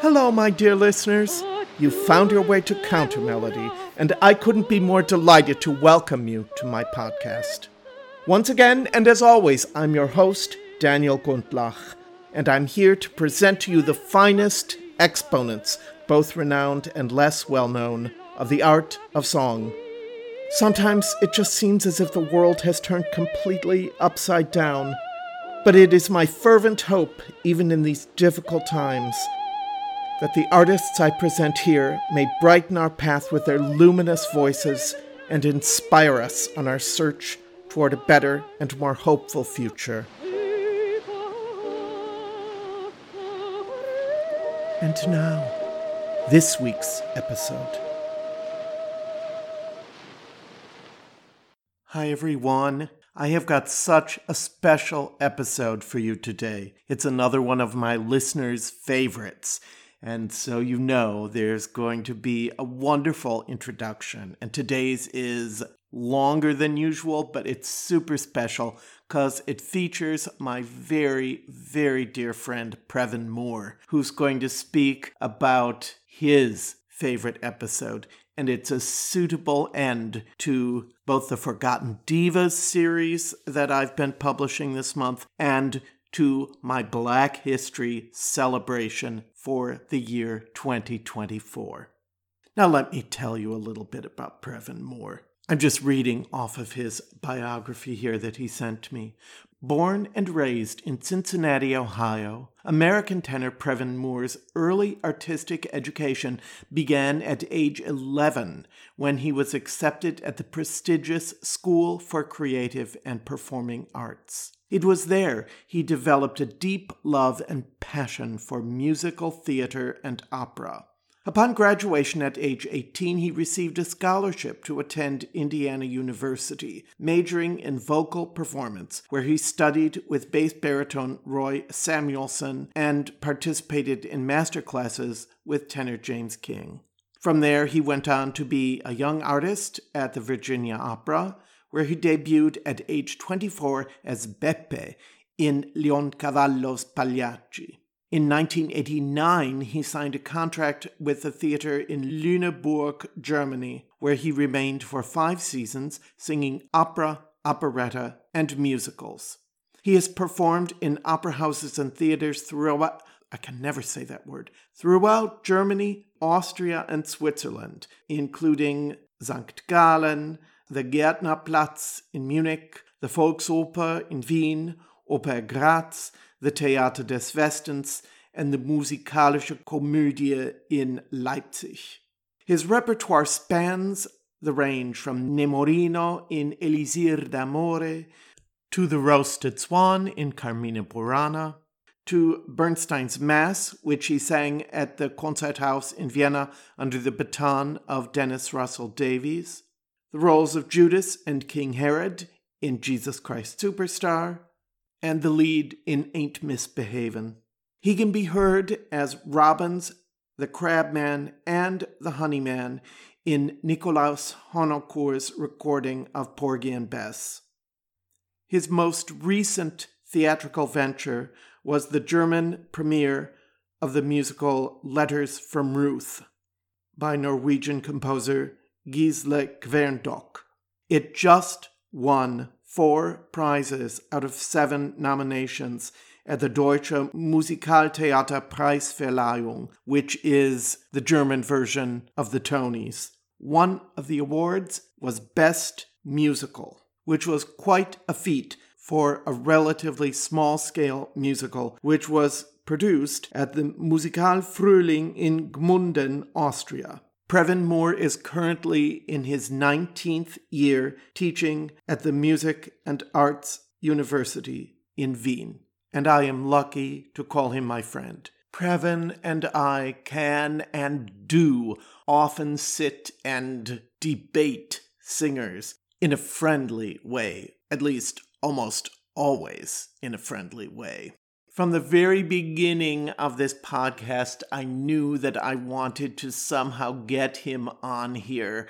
Hello, my dear listeners. You found your way to Countermelody, and I couldn't be more delighted to welcome you to my podcast. Once again, and as always, I'm your host, Daniel Gundlach, and I'm here to present to you the finest exponents, both renowned and less well known, of the art of song. Sometimes it just seems as if the world has turned completely upside down. But it is my fervent hope, even in these difficult times, that the artists I present here may brighten our path with their luminous voices and inspire us on our search toward a better and more hopeful future. And now, this week's episode. Hi, everyone. I have got such a special episode for you today. It's another one of my listeners' favorites. And so you know there's going to be a wonderful introduction. And today's is longer than usual, but it's super special because it features my very, very dear friend Previn Moore, who's going to speak about his favorite episode. And it's a suitable end to both the Forgotten Divas series that I've been publishing this month and to my Black History celebration for the year 2024. Now, let me tell you a little bit about Previn Moore. I'm just reading off of his biography here that he sent me. Born and raised in Cincinnati, Ohio, American tenor Previn Moore's early artistic education began at age 11 when he was accepted at the prestigious School for Creative and Performing Arts. It was there he developed a deep love and passion for musical theater and opera. Upon graduation at age 18, he received a scholarship to attend Indiana University, majoring in vocal performance, where he studied with bass baritone Roy Samuelson and participated in master classes with tenor James King. From there, he went on to be a young artist at the Virginia Opera, where he debuted at age 24 as Beppe in Leoncavallo's Pagliacci. In 1989, he signed a contract with the theater in Lüneburg, Germany, where he remained for five seasons singing opera, operetta, and musicals. He has performed in opera houses and theaters throughout I can never say that word, throughout Germany, Austria, and Switzerland, including St. Gallen, the Gärtnerplatz in Munich, the Volksoper in Wien, Oper Graz, the Theater des Westens, and the Musikalische Komödie in Leipzig. His repertoire spans the range from Nemorino in Elisir d'Amore to The Roasted Swan in Carmina Burana, to Bernstein's Mass, which he sang at the Konzerthaus in Vienna under the baton of Dennis Russell Davies, the roles of Judas and King Herod in Jesus Christ Superstar, and the lead in Ain't Misbehavin'. He can be heard as Robbins, the Crabman, and the Honeyman in Nikolaus Harnoncourt's recording of Porgy and Bess. His most recent theatrical venture was the German premiere of the musical Letters from Ruth by Norwegian composer Gisle Kverndokk. It just won four prizes out of seven nominations at the Deutsche Musikaltheater Preisverleihung, which is the German version of the Tonys. One of the awards was Best Musical, which was quite a feat for a relatively small scale musical, which was produced at the Musikal Frühling in Gmunden, Austria. Previn Moore is currently in his 19th year teaching at the Music and Arts University in Wien, and I am lucky to call him my friend. Previn and I can and do often sit and debate singers in a friendly way, at least almost always in a friendly way. From the very beginning of this podcast, I knew that I wanted to somehow get him on here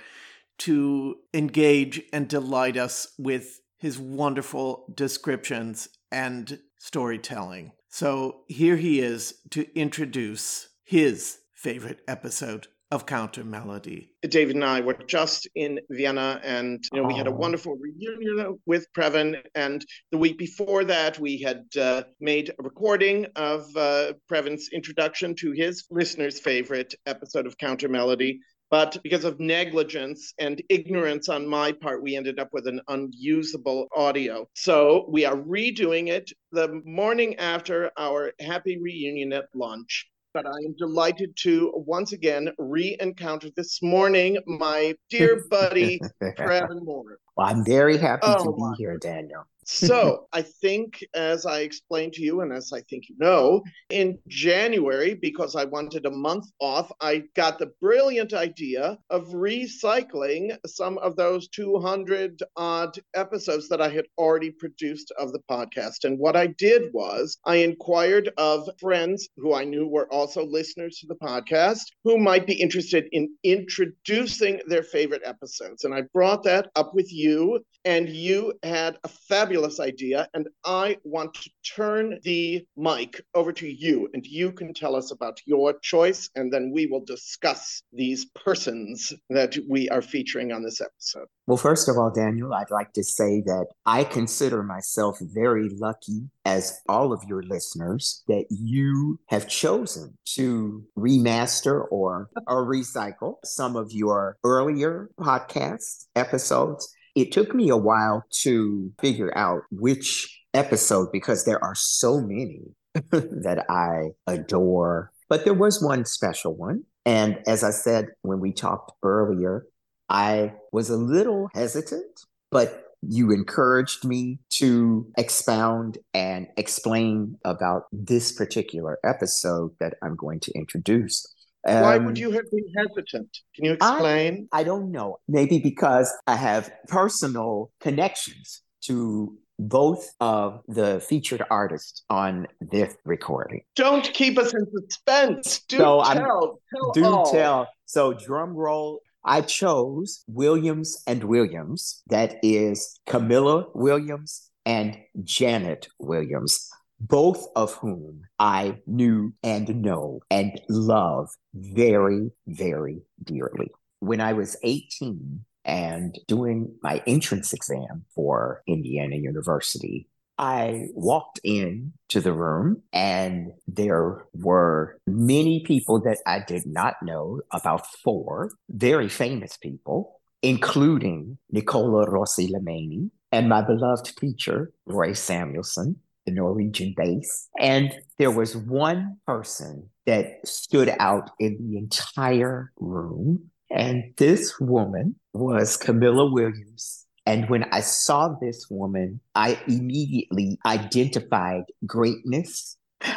to engage and delight us with his wonderful descriptions and storytelling. So here he is to introduce his favorite episode of Countermelody. David and I were just in Vienna, and you know we had a wonderful reunion with Previn. And the week before that, we had uh, made a recording of uh, Previn's introduction to his listeners' favorite episode of Countermelody. But because of negligence and ignorance on my part, we ended up with an unusable audio. So we are redoing it the morning after our happy reunion at lunch but I am delighted to once again re encounter this morning my dear buddy, Previn Moore. Well, I'm very happy oh, to be here, Daniel so I think, as I explained to you, and as I think you know, in January, because I wanted a month off, I got the brilliant idea of recycling some of those 200 odd episodes that I had already produced of the podcast. And what I did was I inquired of friends who I knew were also listeners to the podcast who might be interested in introducing their favorite episodes. And I brought that up with you, and you had a fabulous idea, and I want to turn the mic over to you, and you can tell us about your choice, and then we will discuss these persons that we are featuring on this episode. Well, first of all, Daniel, I'd like to say that I consider myself very lucky, as all of your listeners, that you have chosen to remaster or, or recycle some of your earlier podcast episodes it took me a while to figure out which episode because there are so many that I adore. But there was one special one. And as I said when we talked earlier, I was a little hesitant, but you encouraged me to expound and explain about this particular episode that I'm going to introduce. Um, Why would you have been hesitant? Can you explain? I, I don't know. Maybe because I have personal connections to both of the featured artists on this recording. Don't keep us in suspense. Do so tell. tell do all. tell. So drum roll. I chose Williams and Williams. That is Camilla Williams and Janet Williams both of whom I knew and know and love very, very dearly. When I was 18 and doing my entrance exam for Indiana University, I walked in to the room and there were many people that I did not know, about four very famous people, including Nicola Rossi Lemeni and my beloved teacher, Roy Samuelson, the Norwegian bass. And there was one person that stood out in the entire room. And this woman was Camilla Williams. And when I saw this woman, I immediately identified greatness.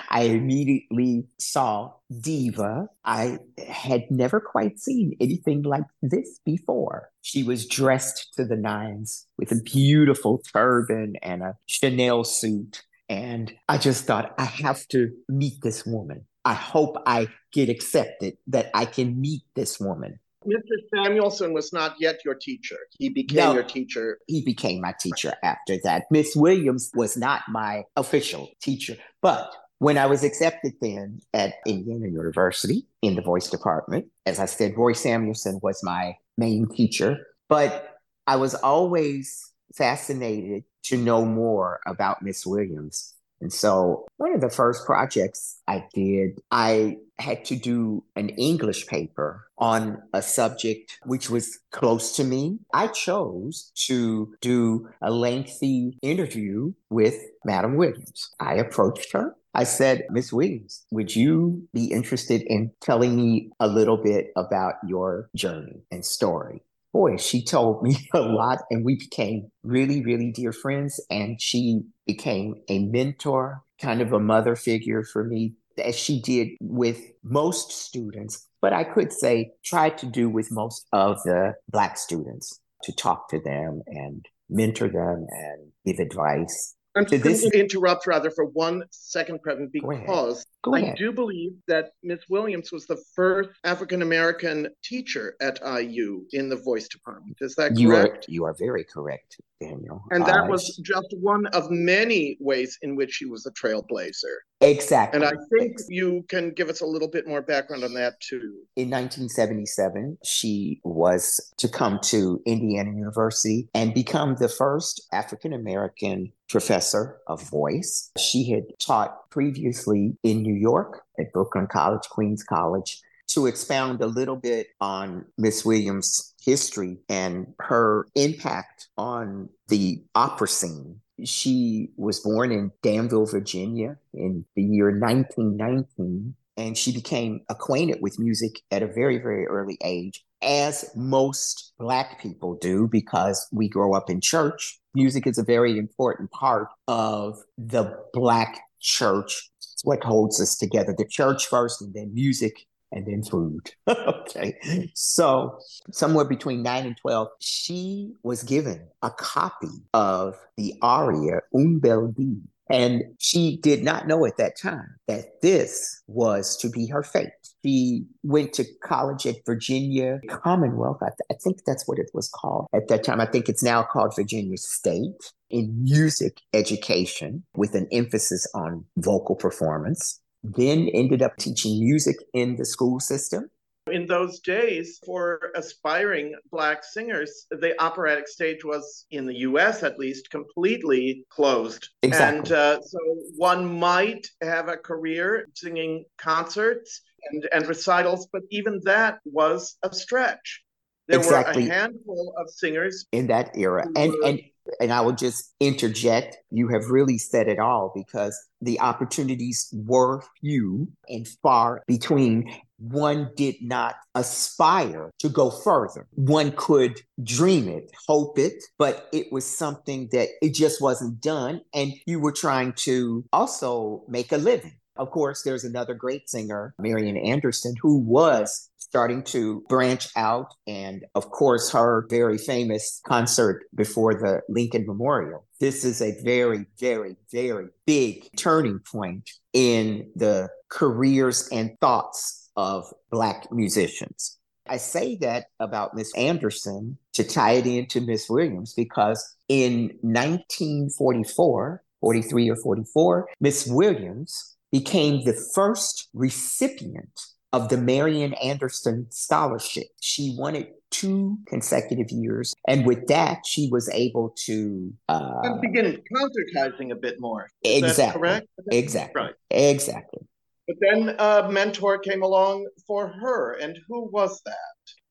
I immediately saw diva. I had never quite seen anything like this before. She was dressed to the nines with a beautiful turban and a Chanel suit and I just thought, I have to meet this woman. I hope I get accepted that I can meet this woman. Mr. Samuelson was not yet your teacher. He became no, your teacher. He became my teacher after that. Miss Williams was not my official teacher. But when I was accepted then at Indiana University in the voice department, as I said, Roy Samuelson was my main teacher. But I was always fascinated to know more about Miss Williams. And so, one of the first projects I did, I had to do an English paper on a subject which was close to me. I chose to do a lengthy interview with Madam Williams. I approached her. I said, Miss Williams, would you be interested in telling me a little bit about your journey and story? Boy, she told me a lot and we became really, really dear friends. And she became a mentor, kind of a mother figure for me, as she did with most students, but I could say tried to do with most of the Black students to talk to them and mentor them and give advice. I'm just going to interrupt rather for one second, President, because I do believe that Miss Williams was the first African American teacher at IU in the voice department. Is that you correct? Are, you are very correct, Daniel. And that uh, was just one of many ways in which she was a trailblazer. Exactly. And I think you can give us a little bit more background on that too. In 1977, she was to come to Indiana University and become the first African American professor of voice. She had taught previously in New York at Brooklyn College, Queens College. To expound a little bit on Miss Williams' history and her impact on the opera scene, she was born in Danville, Virginia in the year 1919, and she became acquainted with music at a very, very early age, as most Black people do, because we grow up in church music is a very important part of the Black church. It's what holds us together the church first, and then music, and then food. okay. So, somewhere between 9 and 12, she was given a copy of the aria Un bel dì and she did not know at that time that this was to be her fate. She went to college at Virginia Commonwealth. I, th- I, think that's what it was called at that time. I think it's now called Virginia State in music education with an emphasis on vocal performance. Then ended up teaching music in the school system in those days, for aspiring Black singers, the operatic stage was, in the US at least, completely closed. Exactly. And uh, so one might have a career singing concerts and, and recitals, but even that was a stretch. There exactly. were a handful of singers in that era. And, and and I will just interject, you have really said it all because the opportunities were few and far between. One did not aspire to go further. One could dream it, hope it, but it was something that it just wasn't done. And you were trying to also make a living. Of course, there's another great singer, Marian Anderson, who was starting to branch out. And of course, her very famous concert before the Lincoln Memorial. This is a very, very, very big turning point in the careers and thoughts of Black musicians. I say that about Miss Anderson to tie it into Miss Williams because in 1944, 43 or 44, Miss Williams became the first recipient of the Marian Anderson Scholarship. She won it two consecutive years. And with that, she was able to uh, begin concertizing a bit more. Is exactly. correct? Exactly. Right. Exactly. But then a mentor came along for her. And who was that?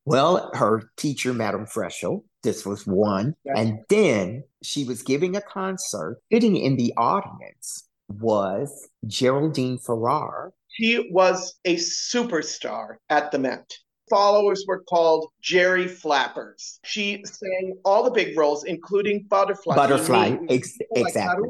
Well, her teacher, Madame Freschl. This was one. And then she was giving a concert. Sitting in the audience was Geraldine Farrar, She was a superstar at the Met. Followers were called Gerry Flappers. She sang all the big roles, including Butterfly. Butterfly, ex- exactly.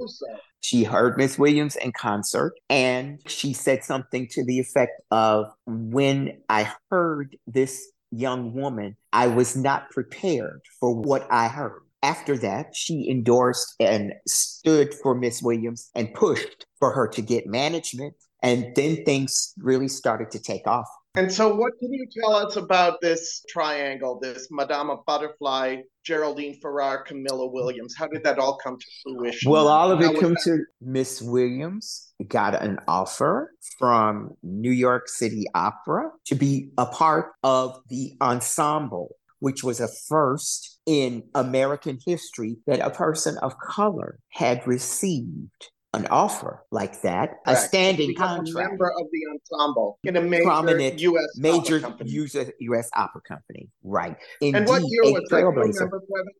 She heard Miss Williams in concert, and she said something to the effect of, When I heard this young woman, I was not prepared for what I heard. After that, she endorsed and stood for Miss Williams and pushed for her to get management and then things really started to take off. And so, what can you tell us about this triangle, this Madama Butterfly, Geraldine Farrar, Camilla Williams? How did that all come to fruition? Well, all of it came to Miss Williams got an offer from New York City Opera to be a part of the ensemble, which was a first in American history that a person of color had received an offer like that, Correct. a standing contract. A member of the ensemble in a major prominent U.S. major U.S. U.S. opera company, right? Indeed, and what year was that?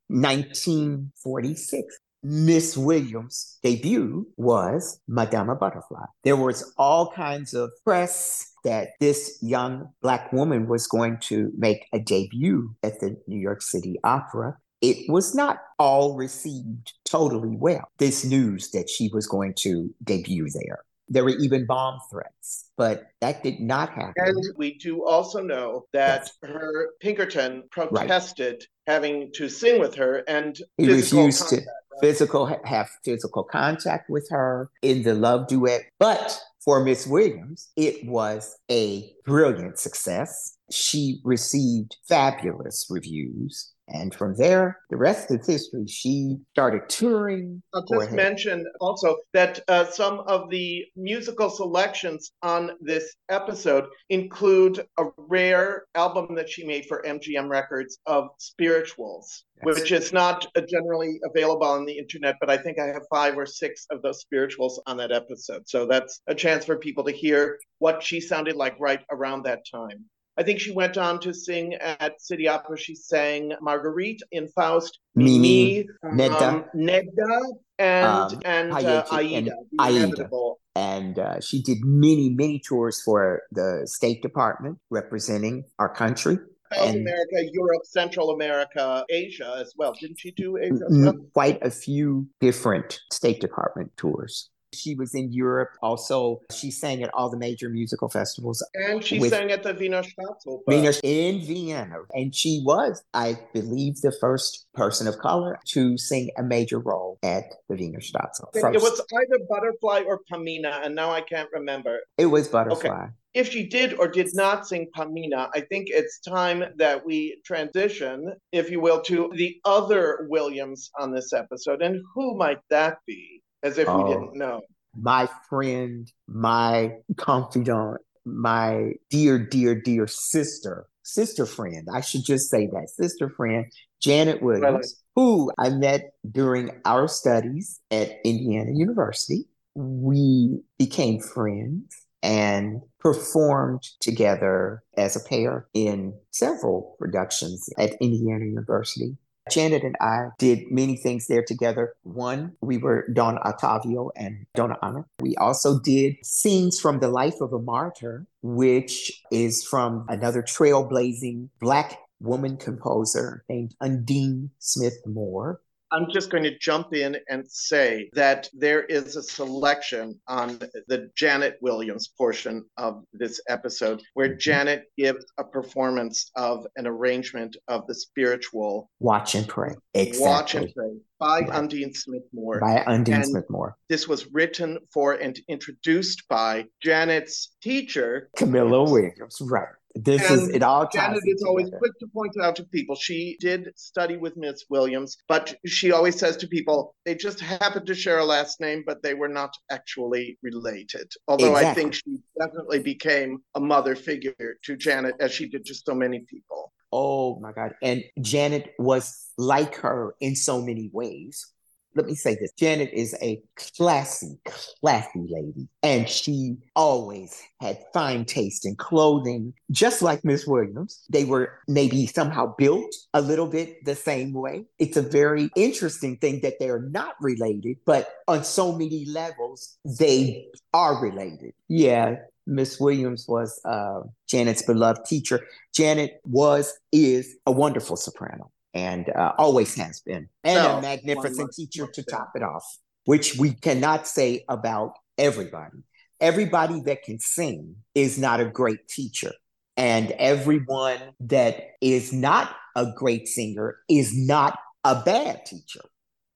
1946. Miss Williams' debut was Madama Butterfly. There was all kinds of press that this young black woman was going to make a debut at the New York City Opera it was not all received totally well. This news that she was going to debut there. There were even bomb threats, but that did not happen. And we do also know that yes. her Pinkerton protested right. having to sing with her and he refused to. physical have physical contact with her in the love duet. But for Miss Williams, it was a brilliant success. She received fabulous reviews. And from there, the rest is history. She started touring. I'll just mention also that uh, some of the musical selections on this episode include a rare album that she made for MGM Records of spirituals, yes. which is not uh, generally available on the internet, but I think I have five or six of those spirituals on that episode. So that's a chance for people to hear what she sounded like right around that time. I think she went on to sing at City Opera. She sang Marguerite in Faust, Mimi, um, Nedda, Nedda, and um, and uh, Aida. And, Aida. and uh, she did many many tours for the State Department representing our country. South and America, Europe, Central America, Asia as well. Didn't she do Asia? Quite a few different State Department tours. She was in Europe. Also, she sang at all the major musical festivals. And she sang at the Wiener Staatsoper. Wiener in Vienna. And she was, I believe, the first person of color to sing a major role at the Wiener Staatsoper. It was either Butterfly or Pamina, and now I can't remember. It was Butterfly. Okay if she did or did not sing Pamina, I think it's time that we transition, if you will, to the other Williams on this episode. And who might that be? As if we didn't oh, know. My friend, my confidant, my dear, dear, dear sister, sister friend. I should just say that sister friend, Janet Williams, who I met during our studies at Indiana University. We became friends and performed together as a pair in several productions at Indiana University. Janet and I did many things there together. One, we were Don Ottavio and Donna Anna. We also did scenes from the life of a martyr, which is from another trailblazing Black woman composer named Undine Smith Moore. I'm just going to jump in and say that there is a selection on the Janet Williams portion of this episode where. Janet gives a performance of an arrangement of the spiritual Watch and Pray. Exactly. Watch and Pray by right. Undine Smith Moore. By Undine and Smith Moore. This was written for and introduced by Janet's teacher, Camilla Williams. Right. This and is it all Janet is always quick to point out to people she did study with Miss Williams, but she always says to people they just happened to share a last name, but they were not actually related. Although exactly. I think she definitely became a mother figure to Janet as she did to so many people. Oh my God. And Janet was like her in so many ways let me say this Janet is a classy, classy lady, and she always had fine taste in clothing, just like Miss Williams. They were maybe somehow built a little bit the same way. It's a very interesting thing that they're not related, but on so many levels, they are related. Yeah, Miss Williams was uh, Janet's beloved teacher. Janet was, is a wonderful soprano and uh, always has been, and no, a magnificent teacher to top it off, which we cannot say about everybody. Everybody that can sing is not a great teacher, and everyone that is not a great singer is not a bad teacher.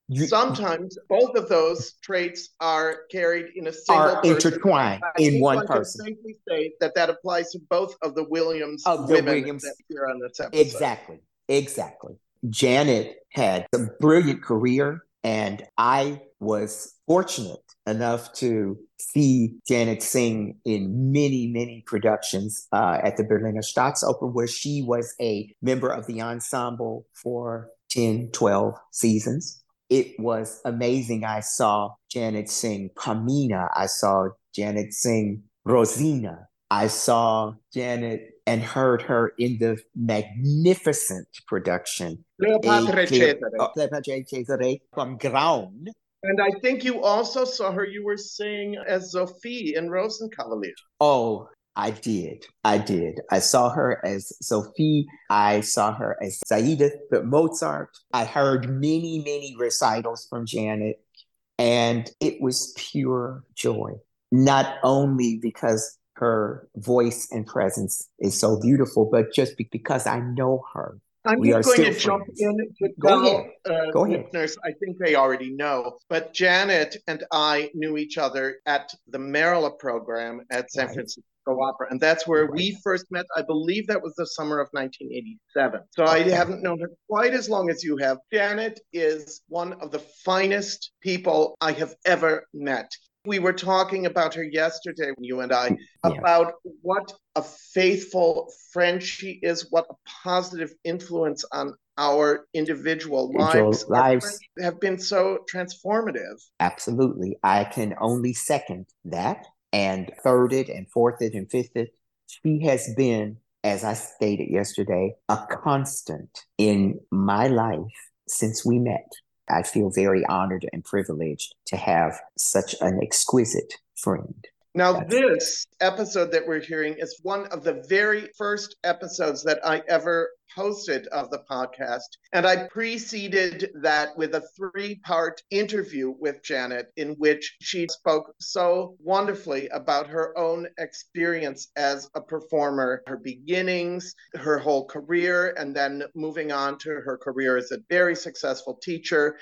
You, Sometimes both of those traits are carried in a single are person. intertwined in one, one person. Can safely say that that applies to both of the Williams of the Williams that appear on this episode. Exactly, exactly. Janet had a brilliant career, and I was fortunate enough to see Janet sing in many, many productions uh, at the Berliner Staatsoper, where she was a member of the ensemble for 10, 12 seasons. It was amazing. I saw Janet sing Pamina. I saw Janet sing Rosina. I saw Janet and heard her in the magnificent production oh, Cleopatra Cesare from Graun. And I think you also saw her, you were seeing as Sophie in Rosenkavalier. Oh, I did. I did. I saw her as Sophie. I saw her as Zaide Mozart. I heard many, many recitals from Janet, and it was pure joy. Not only because her voice and presence is so beautiful, but just because I know her I'm we are going still to jump friends. in to Go tell ahead. uh, Go ahead. listeners. I think they already know, but Janet and I knew each other at the Merola program at San Right. Francisco Opera, and that's where Right. we first met. I believe that was the summer of 1987. So I haven't known her quite as long as you have. Janet is one of the finest people I have ever met. We were talking about her yesterday, you and I, Yeah. about what a faithful friend she is, what a positive influence on our individual Individual lives. Lives. have been so transformative. Absolutely. I can only second that and third it and fourth it and fifth it. She has been, as I stated yesterday, a constant in my life since we met. I feel very honored and privileged to have such an exquisite friend. Now, That's- this episode that we're hearing is one of the very first episodes that I ever posted of the podcast. And I preceded that with a three part interview with Janet, in which she spoke so wonderfully about her own experience as a performer, her beginnings, her whole career, and then moving on to her career as a very successful teacher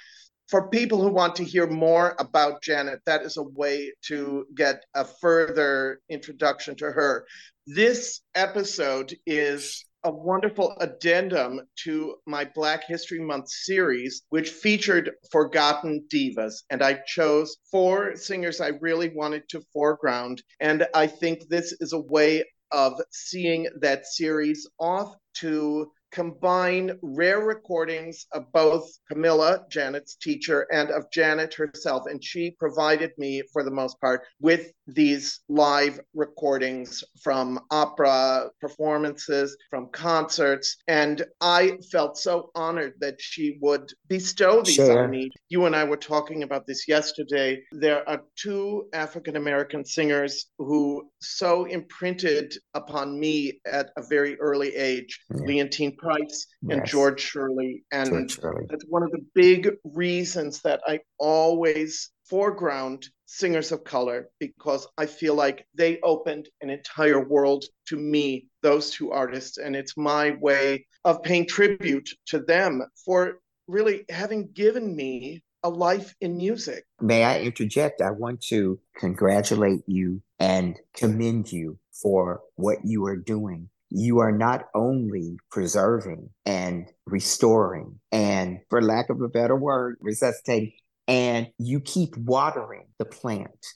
for people who want to hear more about Janet, that is a way to get a further introduction to her. This episode is a wonderful addendum to my Black History Month series, which featured Forgotten Divas. And I chose four singers I really wanted to foreground. And I think this is a way of seeing that series off to combine rare recordings of both Camilla, Janet's teacher, and of Janet herself. And she provided me, for the most part, with these live recordings from opera performances, from concerts. And I felt so honored that she would bestow these Share. on me. You and I were talking about this yesterday. There are two African American singers who so imprinted upon me at a very early age Yeah. Leontyne Price and George Shirley. And George Shirley. that's one of the big reasons that I always foreground singers of color because I feel like they opened an entire world to me, those two artists. And it's my way of paying tribute to them for really having given me a life in music. May I interject? I want to congratulate you and commend you for what you are doing. You are not only preserving and restoring, and for lack of a better word, resuscitating, and you keep watering the plant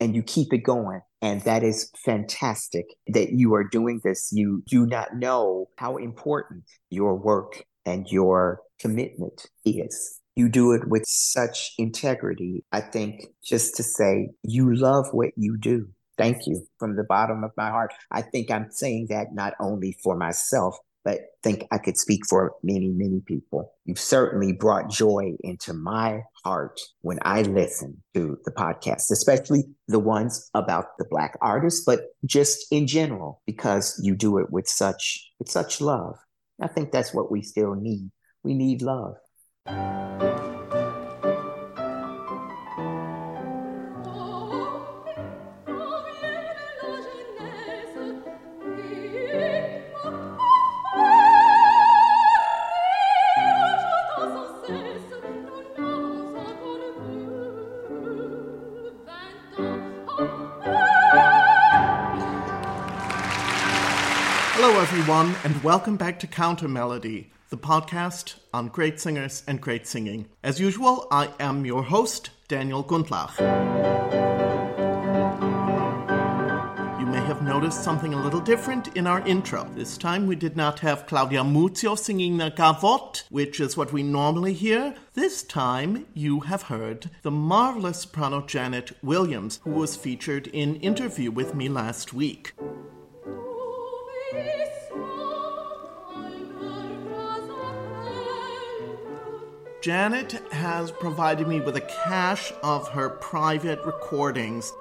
and you keep it going. And that is fantastic that you are doing this. You do not know how important your work and your commitment is. You do it with such integrity. I think just to say you love what you do. Thank you from the bottom of my heart. I think I'm saying that not only for myself, but think I could speak for many, many people. You've certainly brought joy into my heart when I listen to the podcast, especially the ones about the Black artists, but just in general, because you do it with such with such love. I think that's what we still need. We need love. Everyone, and welcome back to Countermelody, the podcast on great singers and great singing. As usual, I am your host, Daniel Gundlach. You may have noticed something a little different in our intro. This time we did not have Claudia Muzio singing the gavotte, which is what we normally hear. This time you have heard the marvelous soprano Janet Williams, who was featured in Interview with me last week. Janet has provided me with a cache of her private recordings.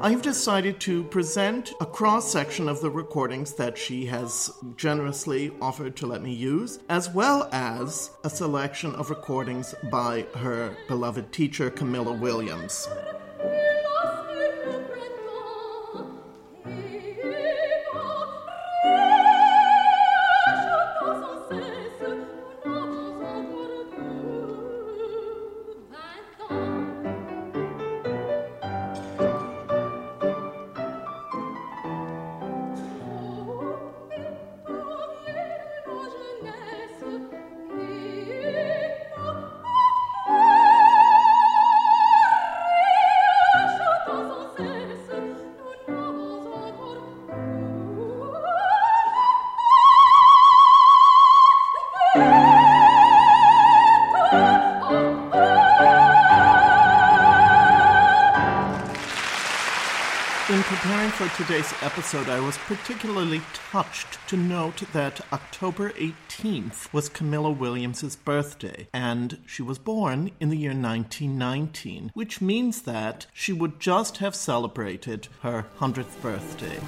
I've decided to present a cross section of the recordings that she has generously offered to let me use, as well as a selection of recordings by her beloved teacher, Camilla Williams. Today's episode, I was particularly touched to note that October 18th was Camilla Williams' birthday, and she was born in the year 1919, which means that she would just have celebrated her 100th birthday.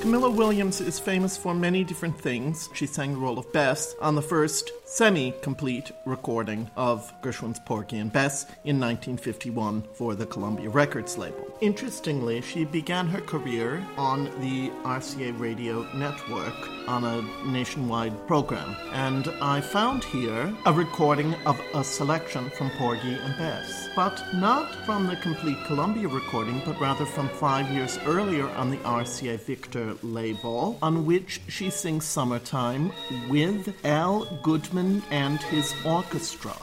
Camilla Williams is famous for many different things. She sang the role of Bess on the first semi complete recording of Gershwin's Porgy and Bess in 1951 for the Columbia Records label. Interestingly, she began her career on the RCA radio network on a nationwide program, and I found here a recording of a selection from Porgy and Bess, but not from the complete Columbia recording, but rather from five years earlier on the RCA Victor label, on which she sings Summertime with Al Goodman and his orchestra.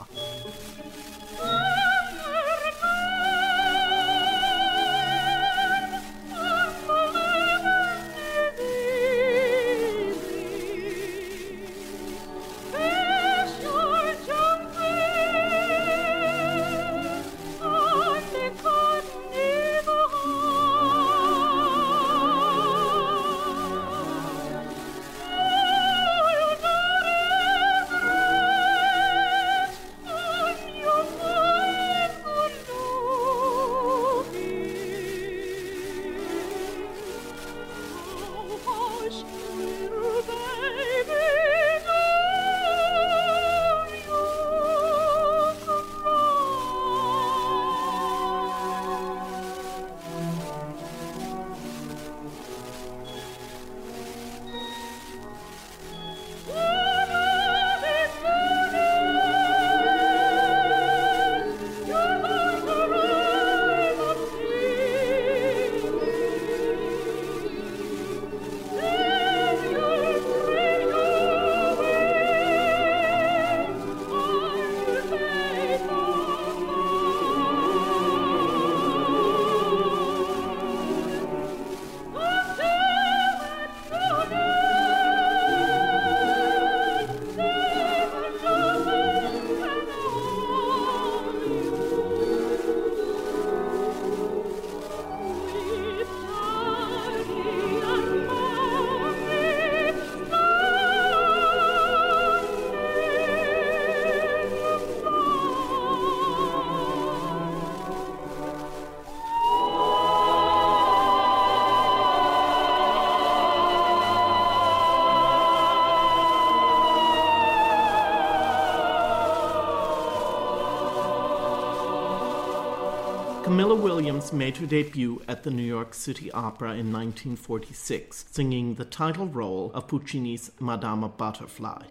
Made her debut at the New York City Opera in 1946, singing the title role of Puccini's Madama Butterfly.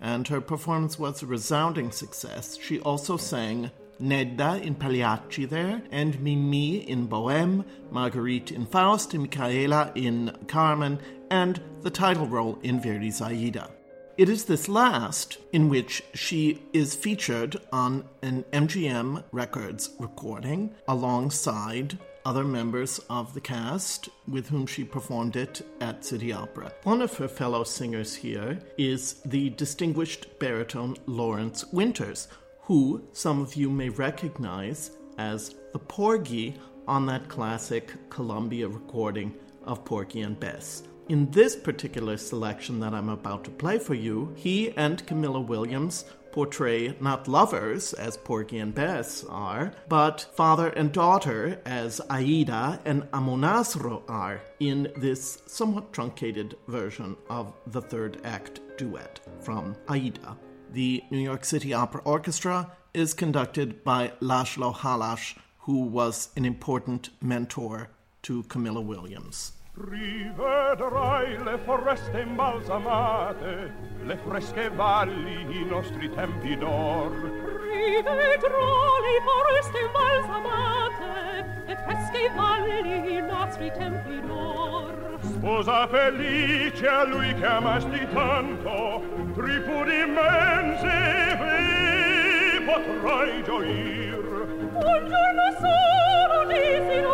And her performance was a resounding success. She also sang Nedda in Pagliacci there, and Mimi in Bohème, Marguerite in Faust, and Micaela in Carmen, and the title role in Verdi's Aida. It is this last in which she is featured on an MGM Records recording alongside other members of the cast with whom she performed it at City Opera. One of her fellow singers here is the distinguished baritone Lawrence Winters, who some of you may recognize as the Porgy on that classic Columbia recording of Porgy and Bess. In this particular selection that I'm about to play for you, he and Camilla Williams portray not lovers, as Porgy and Bess are, but father and daughter, as Aida and Amonasro are, in this somewhat truncated version of the third act duet from Aida. The New York City Opera Orchestra is conducted by Laszlo Halász, who was an important mentor to Camilla Williams. Rivedrai le foreste imbalsamate, le fresche valli, i nostri tempi d'or. Rivedrò le foreste imbalsamate, le fresche valli, i nostri tempi d'or. Sposa felice a lui che amasti tanto, tripudi immense vi potrai gioir. Un giorno solo di in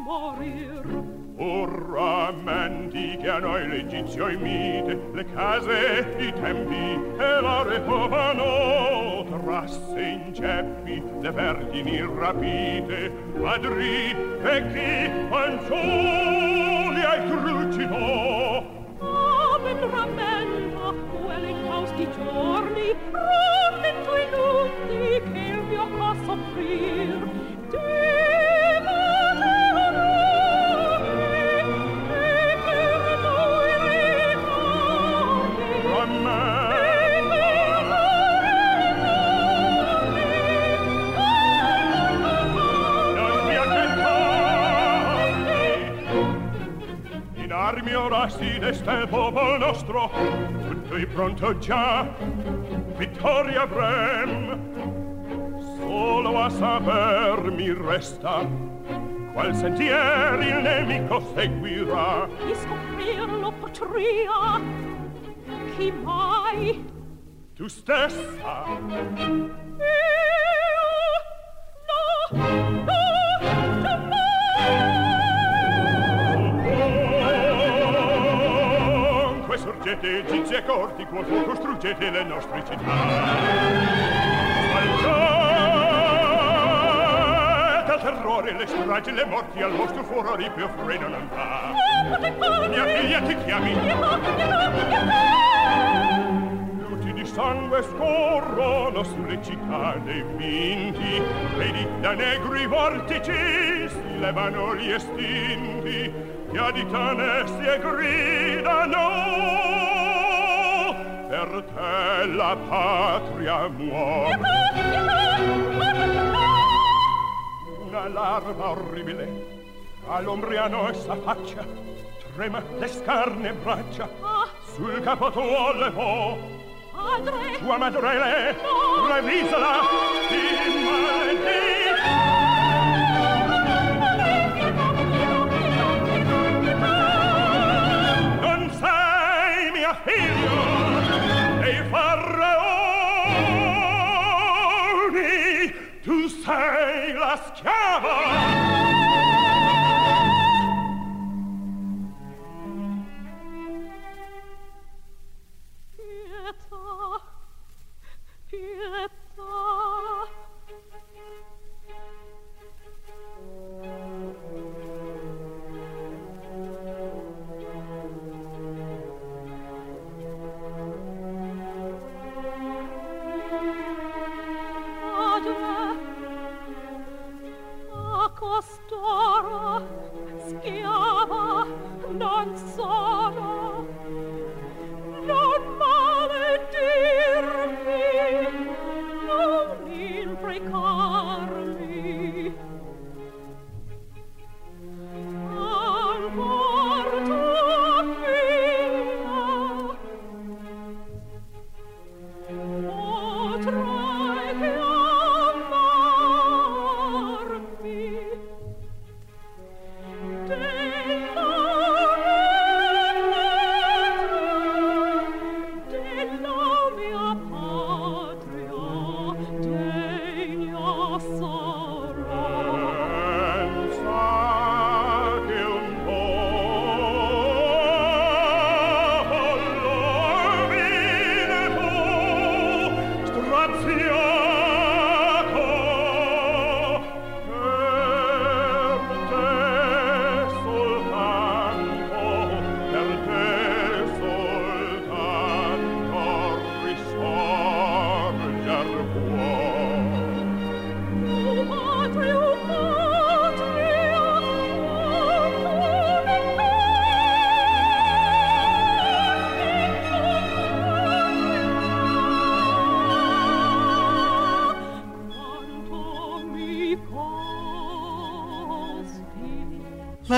morir. Ora a noi legizio imite, le case, i tempi e la repovano. Trasse in ceppi le vergini rapite, quadri, vecchi, fanciulli ai trucito. Amen rammenta quelle infausti giorni, rammento i lutti che il mio qua soffrir. Dio ora si desta il popolo nostro tutto è pronto già. Vittoria avrem solo a saper mi resta. Qual sentier il nemico seguirà. Di scoprirlo potria chi mai? Tu stessa. Io no no Sorgete egizi e corti, qual fu costruggete le nostre città. Spalciate al terrore le stragi, le morti, al vostro furore più freno non va. Mia figlia ti chiami. Luci di sangue scorrono sulle cicale vinti, vedi da negri vortici si levano gli estinti, che aditane si e gridano te la patria muore. Una larva orribile all'ombriano e faccia trema le scarne braccia, ah. sul capo tuo levò. Padre! Tua madre le, no. revisala, immagina! La costoro schiava non sono non maledirmi, non imprecarmi.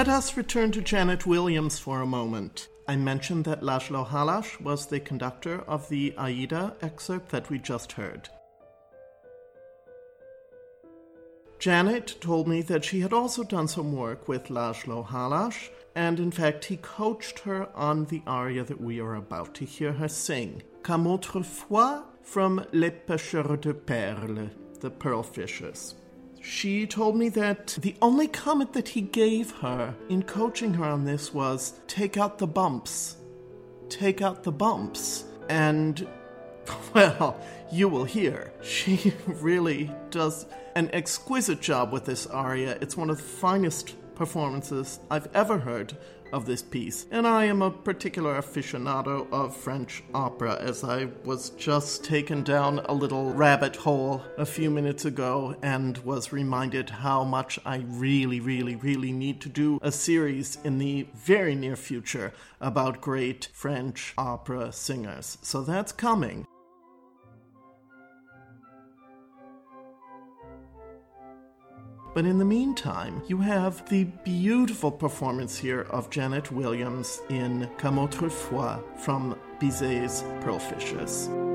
Let us return to Janet Williams for a moment. I mentioned that Laszlo Halász was the conductor of the Aida excerpt that we just heard. Janet told me that she had also done some work with Laszlo Halász, and in fact, he coached her on the aria that we are about to hear her sing, Comme autrefois from Les Pêcheurs de Perles, the Pearl Fishers. She told me that the only comment that he gave her in coaching her on this was take out the bumps. Take out the bumps. And, well, you will hear. She really does an exquisite job with this aria. It's one of the finest performances I've ever heard of this piece, and I am a particular aficionado of French opera, as I was just taken down a little rabbit hole a few minutes ago and was reminded how much I really, really, really need to do a series in the very near future about great French opera singers. So that's coming. But in the meantime, you have the beautiful performance here of Janet Williams in Comme autrefois from Bizet's Pearlfishers.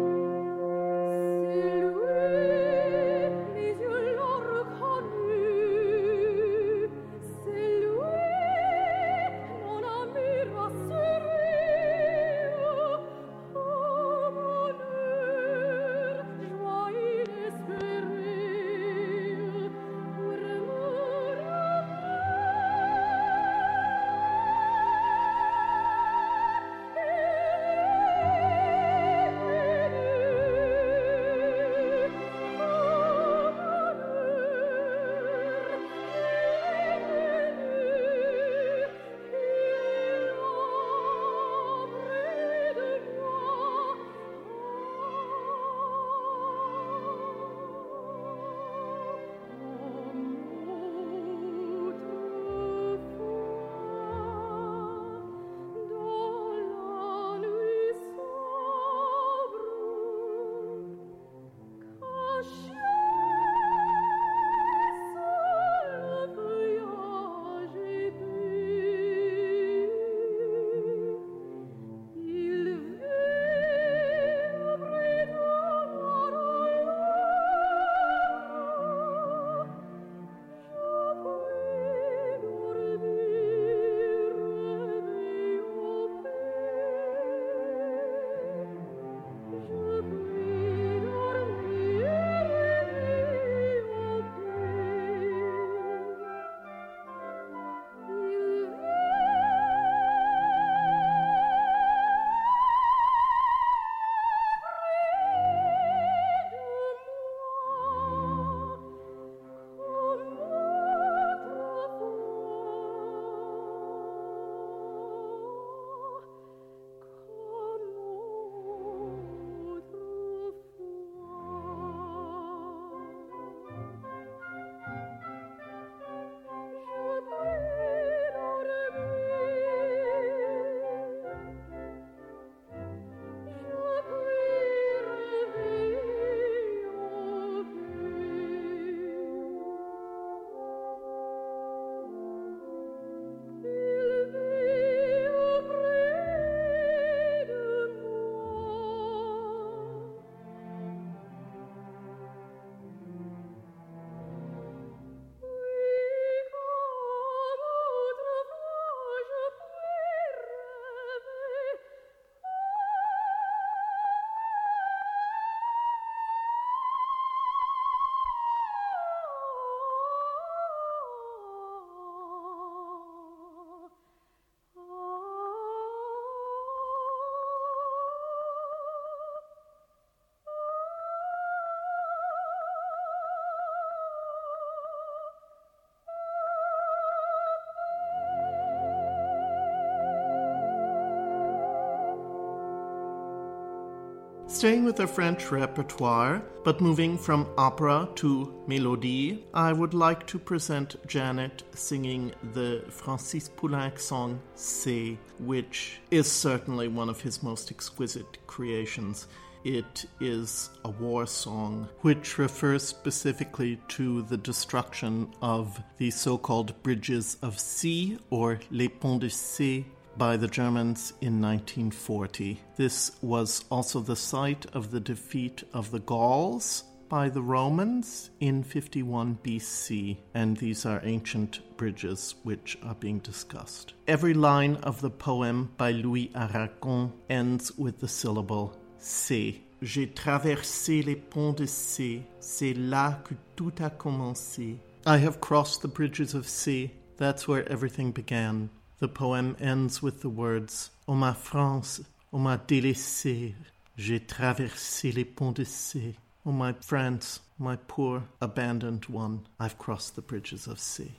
Staying with the French repertoire, but moving from opera to mélodie, I would like to present Janet singing the Francis Poulenc song C'est, which is certainly one of his most exquisite creations. It is a war song which refers specifically to the destruction of the so called bridges of C or Les Ponts de C by the Germans in 1940. This was also the site of the defeat of the Gauls by the Romans in 51 BC, and these are ancient bridges which are being discussed. Every line of the poem by Louis Aragon ends with the syllable C. J'ai traversé les ponts de C. C'est là que tout a commencé. I have crossed the bridges of C. That's where everything began. The poem ends with the words Oh ma France, oh ma délaissée, j'ai traversé les ponts de C. Oh my France, my poor abandoned one, I've crossed the bridges of C.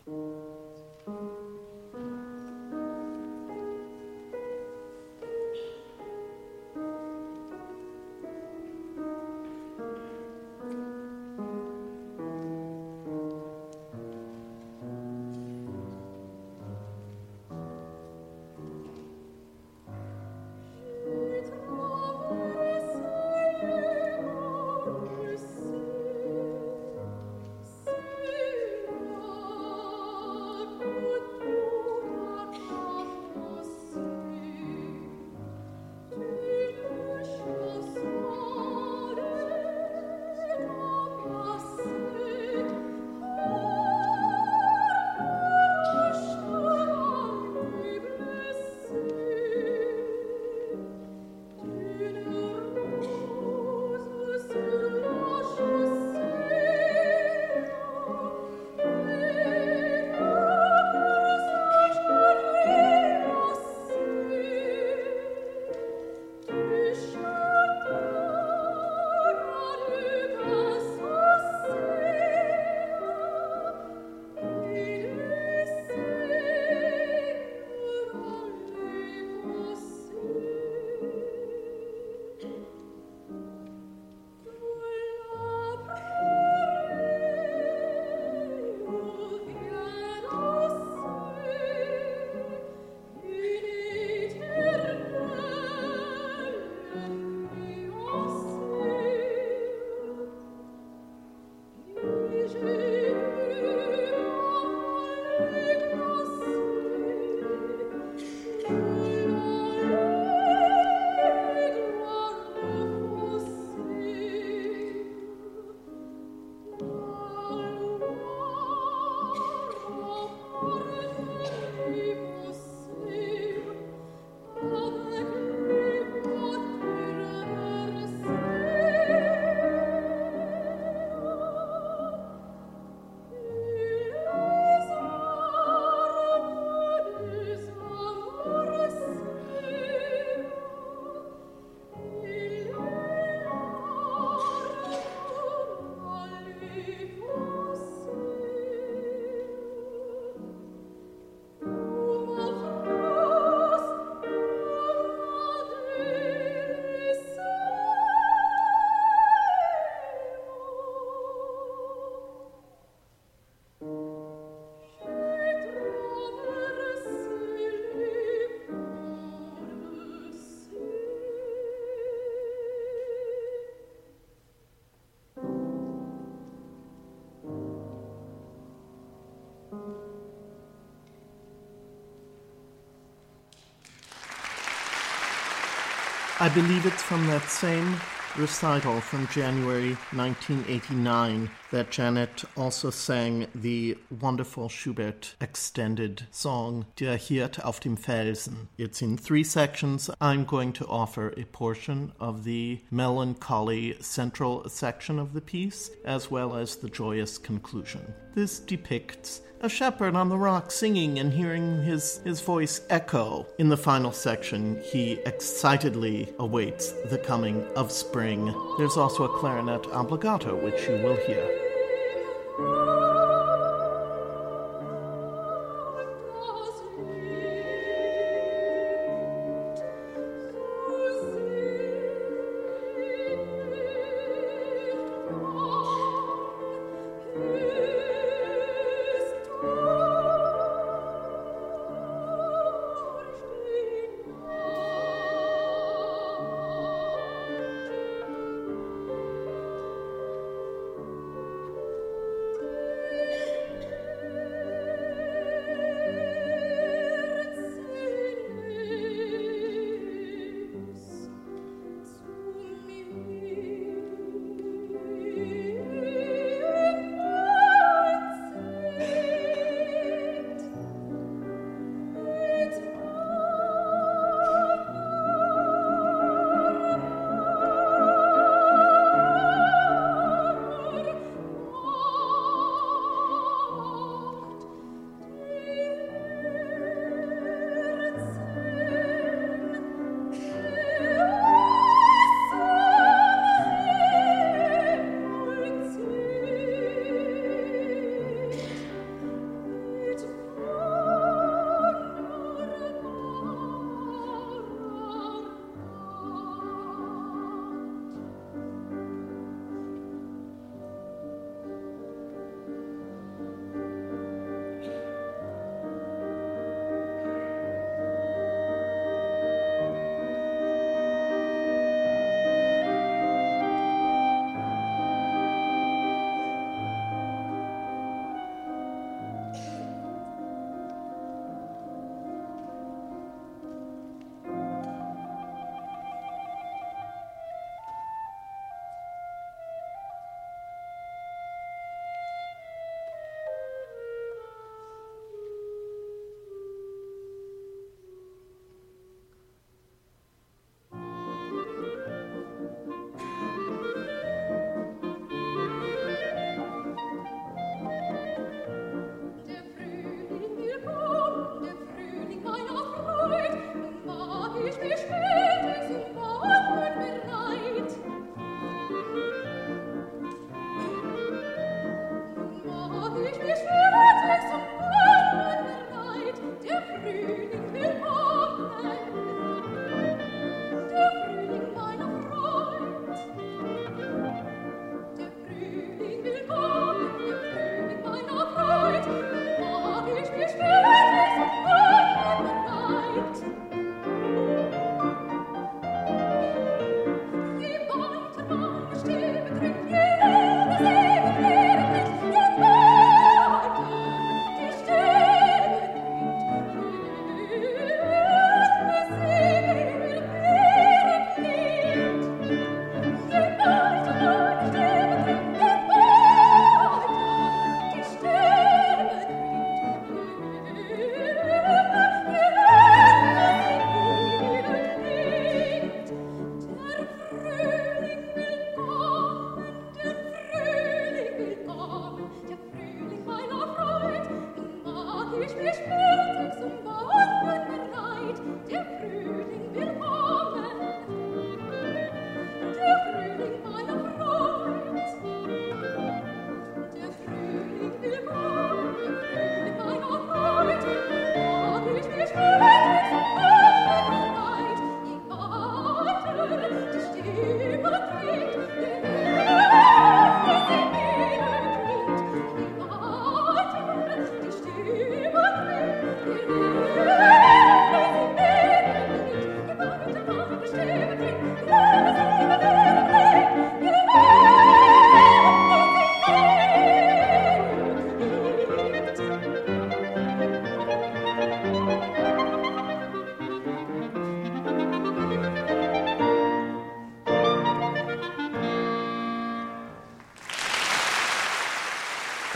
I believe it's from that same recital from January 1989 that Janet also sang the wonderful Schubert extended song Der Hirt auf dem Felsen. It's in three sections. I'm going to offer a portion of the melancholy central section of the piece as well as the joyous conclusion. This depicts a shepherd on the rock singing and hearing his, his voice echo. In the final section, he excitedly awaits the coming of spring. There's also a clarinet obbligato, which you will hear.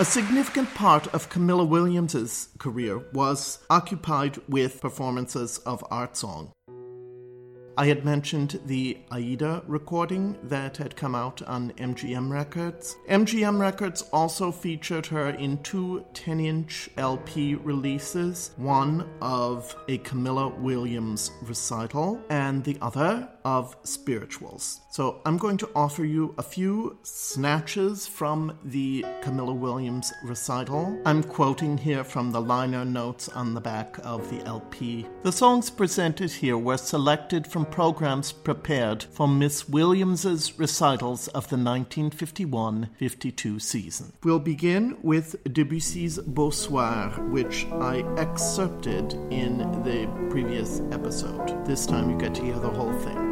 A significant part of Camilla Williams's career was occupied with performances of art song. I had mentioned the Aida recording that had come out on MGM Records. MGM Records also featured her in two 10 inch LP releases one of a Camilla Williams recital, and the other of spirituals. So I'm going to offer you a few snatches from the Camilla Williams recital. I'm quoting here from the liner notes on the back of the LP. The songs presented here were selected from programs prepared for Miss Williams's recitals of the 1951-52 season. We'll begin with Debussy's Beau Soir, which I excerpted in the previous episode. This time you get to hear the whole thing.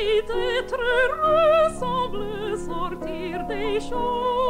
sortir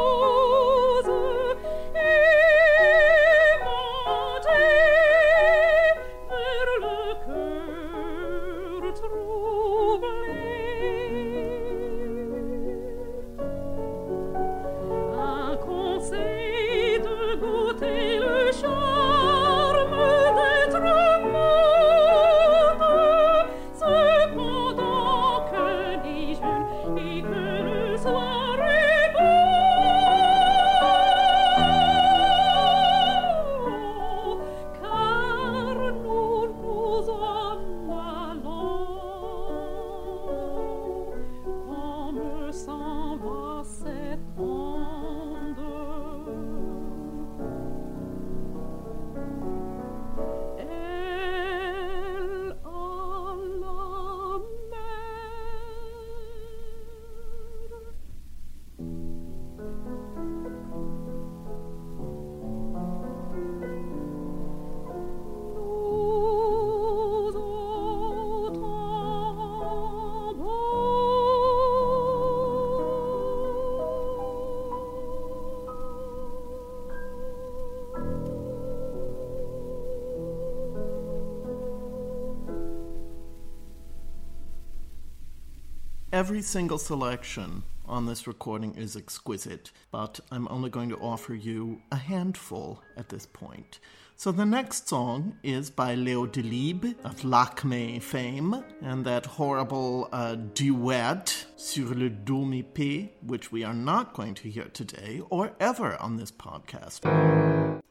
Single selection on this recording is exquisite, but I'm only going to offer you a handful at this point. So the next song is by Leo Delibes of Lakmé fame, and that horrible uh, duet Sous le dôme épais, which we are not going to hear today or ever on this podcast.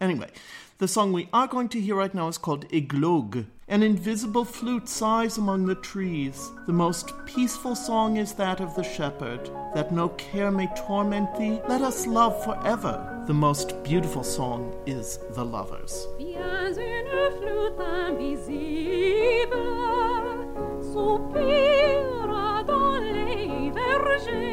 Anyway, the song we are going to hear right now is called Eglogue. An invisible flute sighs among the trees. The most peaceful song is that of the shepherd, that no care may torment thee. Let us love forever. The most beautiful song is The Lovers. Soupire dans les vergers,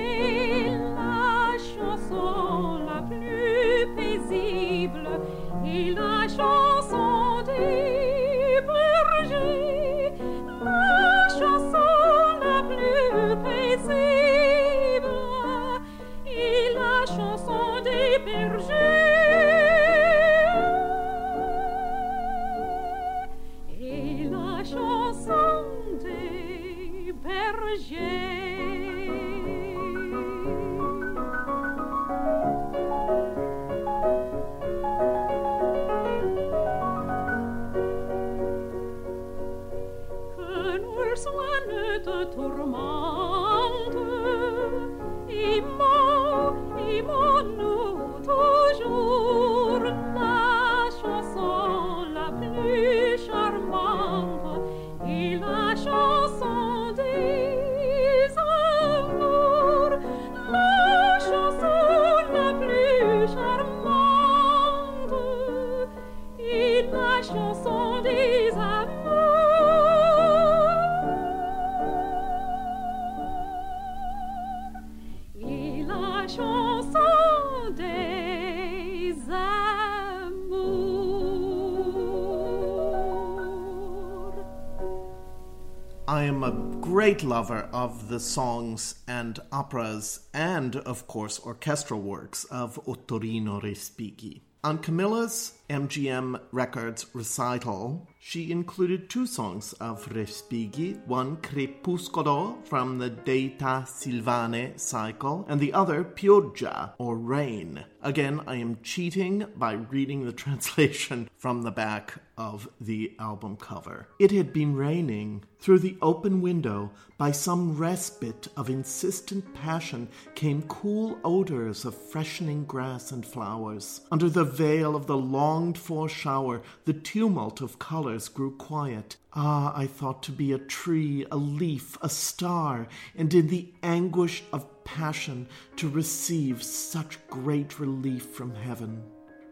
great lover of the songs and operas and, of course, orchestral works of Ottorino Respighi. On Camilla's MGM Records recital, she included two songs of Respighi, one Crepuscolo from the Deità Silvane cycle, and the other Pioggia, or Rain. Again, I am cheating by reading the translation from the back of the album cover. It had been raining. Through the open window, by some respite of insistent passion, came cool odors of freshening grass and flowers. Under the veil of the longed for shower, the tumult of colors grew quiet. Ah, I thought to be a tree, a leaf, a star, and in the anguish of passion to receive such great relief from heaven.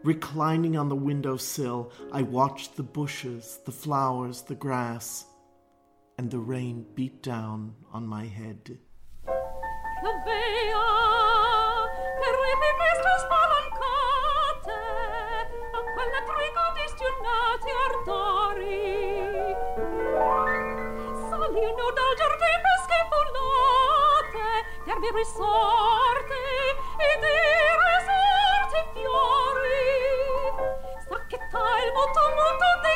Reclining on the window sill, I watched the bushes, the flowers, the grass, and the rain beat down on my head. il moto moto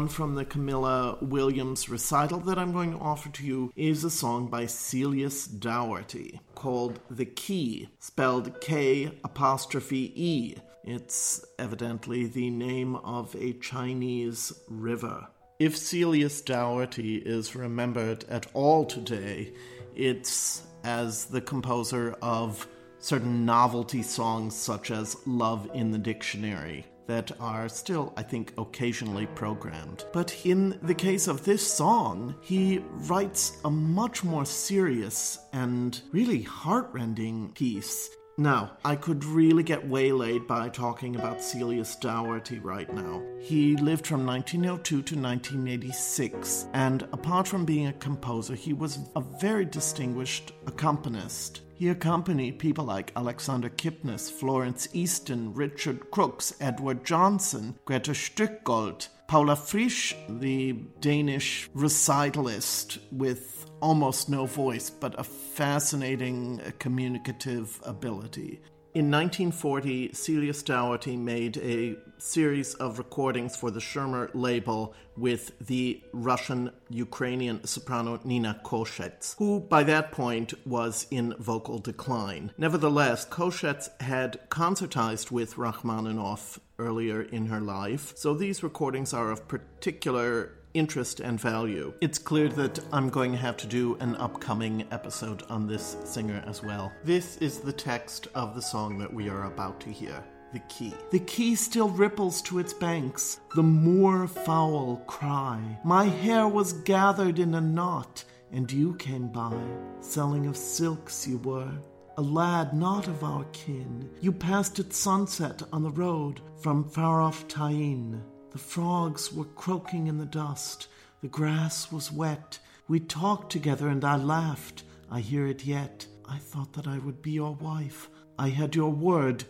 one from the Camilla Williams recital that I'm going to offer to you is a song by Celius Dougherty called The K'e, spelled K apostrophe E. It's evidently the name of a Chinese river. If Celius Dougherty is remembered at all today, it's as the composer of certain novelty songs such as Love in the Dictionary that are still, I think, occasionally programmed. But in the case of this song, he writes a much more serious and really heartrending piece. Now, I could really get waylaid by talking about Celius Dougherty right now. He lived from 1902 to 1986, and apart from being a composer, he was a very distinguished accompanist. He accompanied people like Alexander Kipnis, Florence Easton, Richard Crooks, Edward Johnson, Greta Stückgold, Povla Frijsh, the Danish recitalist with almost no voice, but a fascinating uh, communicative ability. In 1940, Celius Dougherty made a series of recordings for the Schirmer label with the Russian Ukrainian soprano Nina Koshets, who by that point was in vocal decline. Nevertheless, Koshets had concertized with Rachmaninoff earlier in her life, so these recordings are of particular interest and value. It's clear that I'm going to have to do an upcoming episode on this singer as well. This is the text of the song that we are about to hear. The key. The key still ripples to its banks. The moor fowl cry. My hair was gathered in a knot, and you came by. Selling of silks you were. A lad not of our kin. You passed at sunset on the road from far off Tyne. The frogs were croaking in the dust. The grass was wet. We talked together and I laughed. I hear it yet. I thought that I would be your wife. I had your word.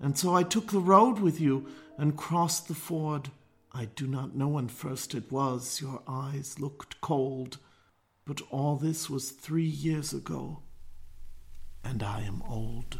And so I took the road with you and crossed the ford. I do not know when first it was. Your eyes looked cold. But all this was three years ago. And I am old.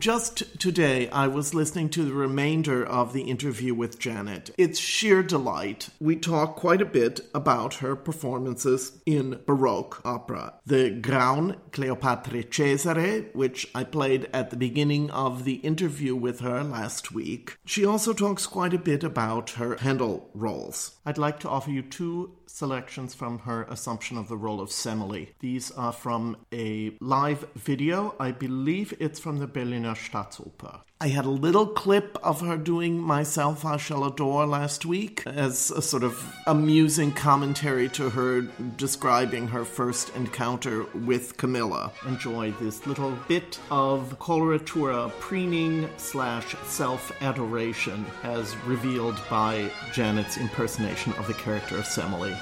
Just today, I was listening to the remainder of the interview with Janet. It's sheer delight. We talk quite a bit about her performances in Baroque opera. The Graun Cleopatra Cesare, which I played at the beginning of the interview with her last week. She also talks quite a bit about her Handel roles. I'd like to offer you two selections from her assumption of the role of Semele. These are from a live video. I believe it's from the Berliner Staatsoper. I had a little clip of her doing Myself I Shall Adore last week as a sort of amusing commentary to her describing her first encounter with Camilla. Enjoy this little bit of coloratura preening slash self adoration as revealed by Janet's impersonation of the character of Semele.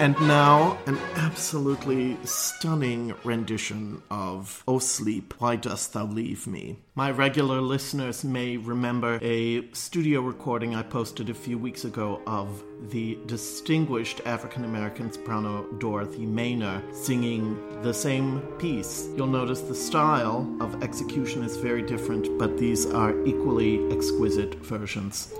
And now, an absolutely stunning rendition of Oh Sleep, Why Dost Thou Leave Me? My regular listeners may remember a studio recording I posted a few weeks ago of the distinguished African American soprano Dorothy Maynor singing the same piece. You'll notice the style of execution is very different, but these are equally exquisite versions.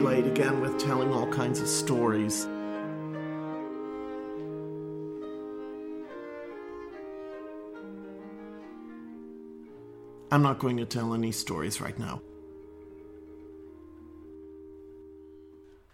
Waylaid again with telling all kinds of stories. I'm not going to tell any stories right now.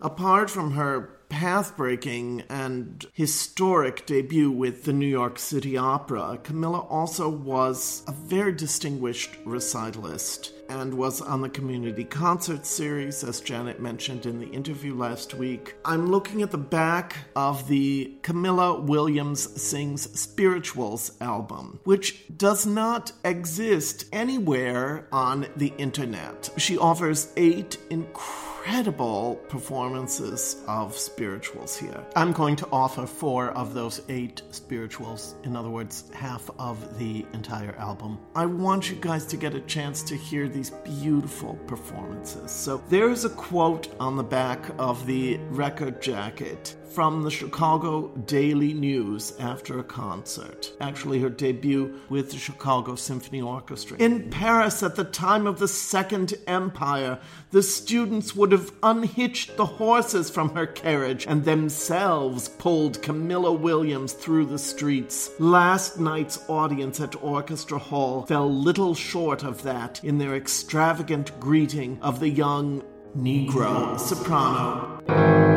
Apart from her path breaking and historic debut with the New York City Opera, Camilla also was a very distinguished recitalist and was on the Community Concert Series, as Janet mentioned in the interview last week. I'm looking at the back of the Camilla Williams Sings Spirituals album, which does not exist anywhere on the internet. She offers eight incredible incredible performances of spirituals here. I'm going to offer four of those eight spirituals, in other words, half of the entire album. I want you guys to get a chance to hear these beautiful performances. So there's a quote on the back of the record jacket from the Chicago Daily News after a concert. Actually, her debut with the Chicago Symphony Orchestra. In Paris at the time of the Second Empire, the students would have unhitched the horses from her carriage and themselves pulled Camilla Williams through the streets. Last night's audience at Orchestra Hall fell little short of that in their extravagant greeting of the young Negro soprano.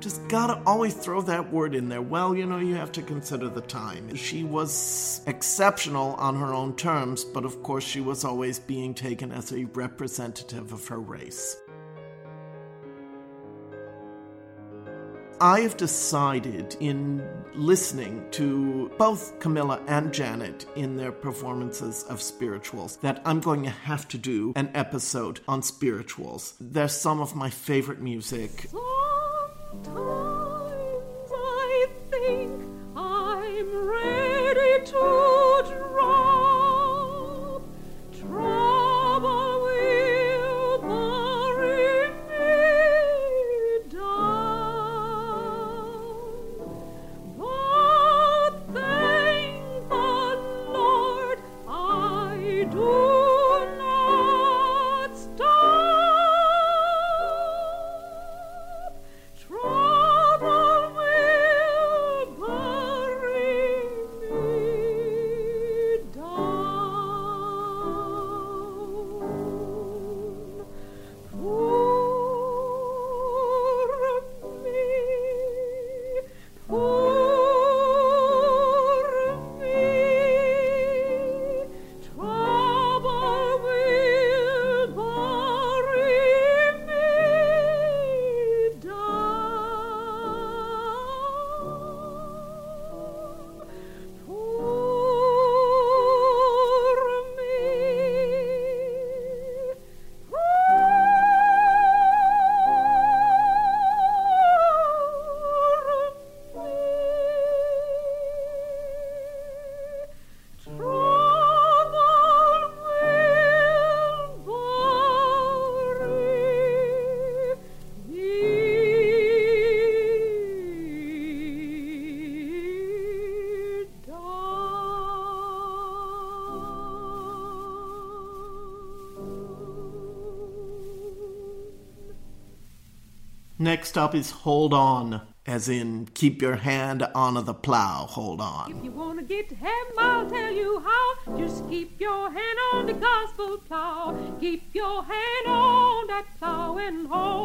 Just gotta always throw that word in there. Well, you know, you have to consider the time. She was exceptional on her own terms, but of course, she was always being taken as a representative of her race. I have decided in listening to both Camilla and Janet in their performances of spirituals that I'm going to have to do an episode on spirituals. They're some of my favorite music. Sometimes I think I'm ready to drop. Next up is Hold On, as in keep your hand on the plow, hold on. If you wanna get to heaven, I'll tell you how. Just keep your hand on the gospel plow. Keep your hand on that plow and hold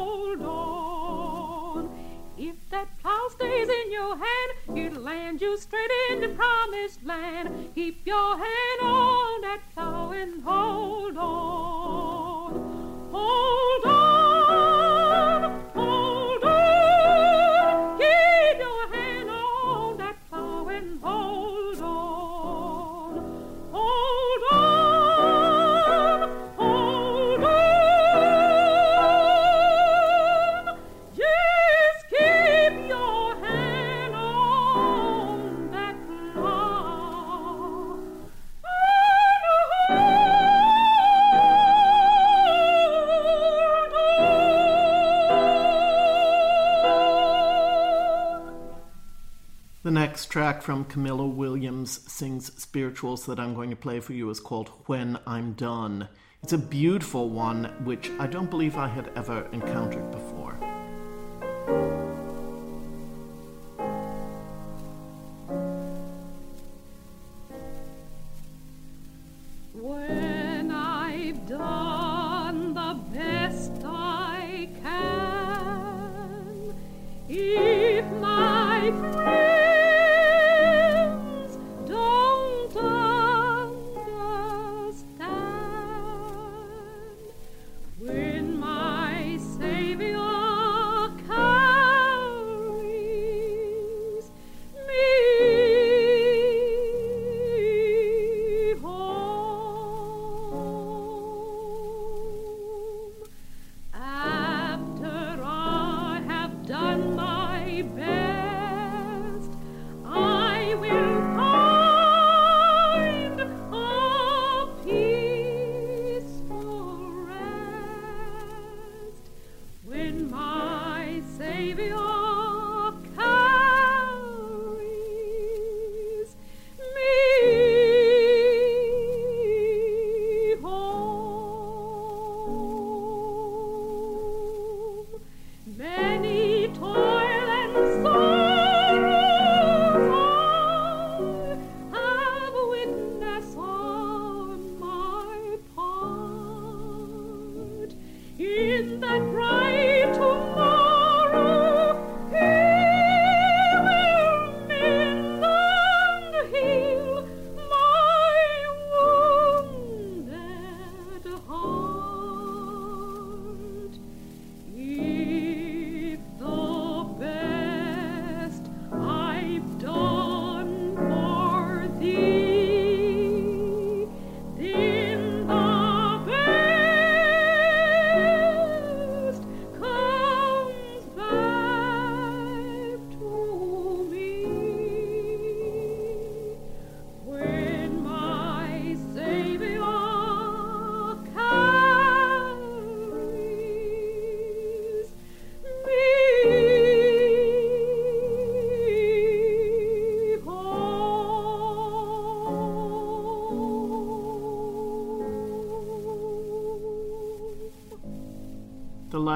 spirituals that I'm going to play for you is called When I'm Done. It's a beautiful one, which I don't believe I had ever encountered before.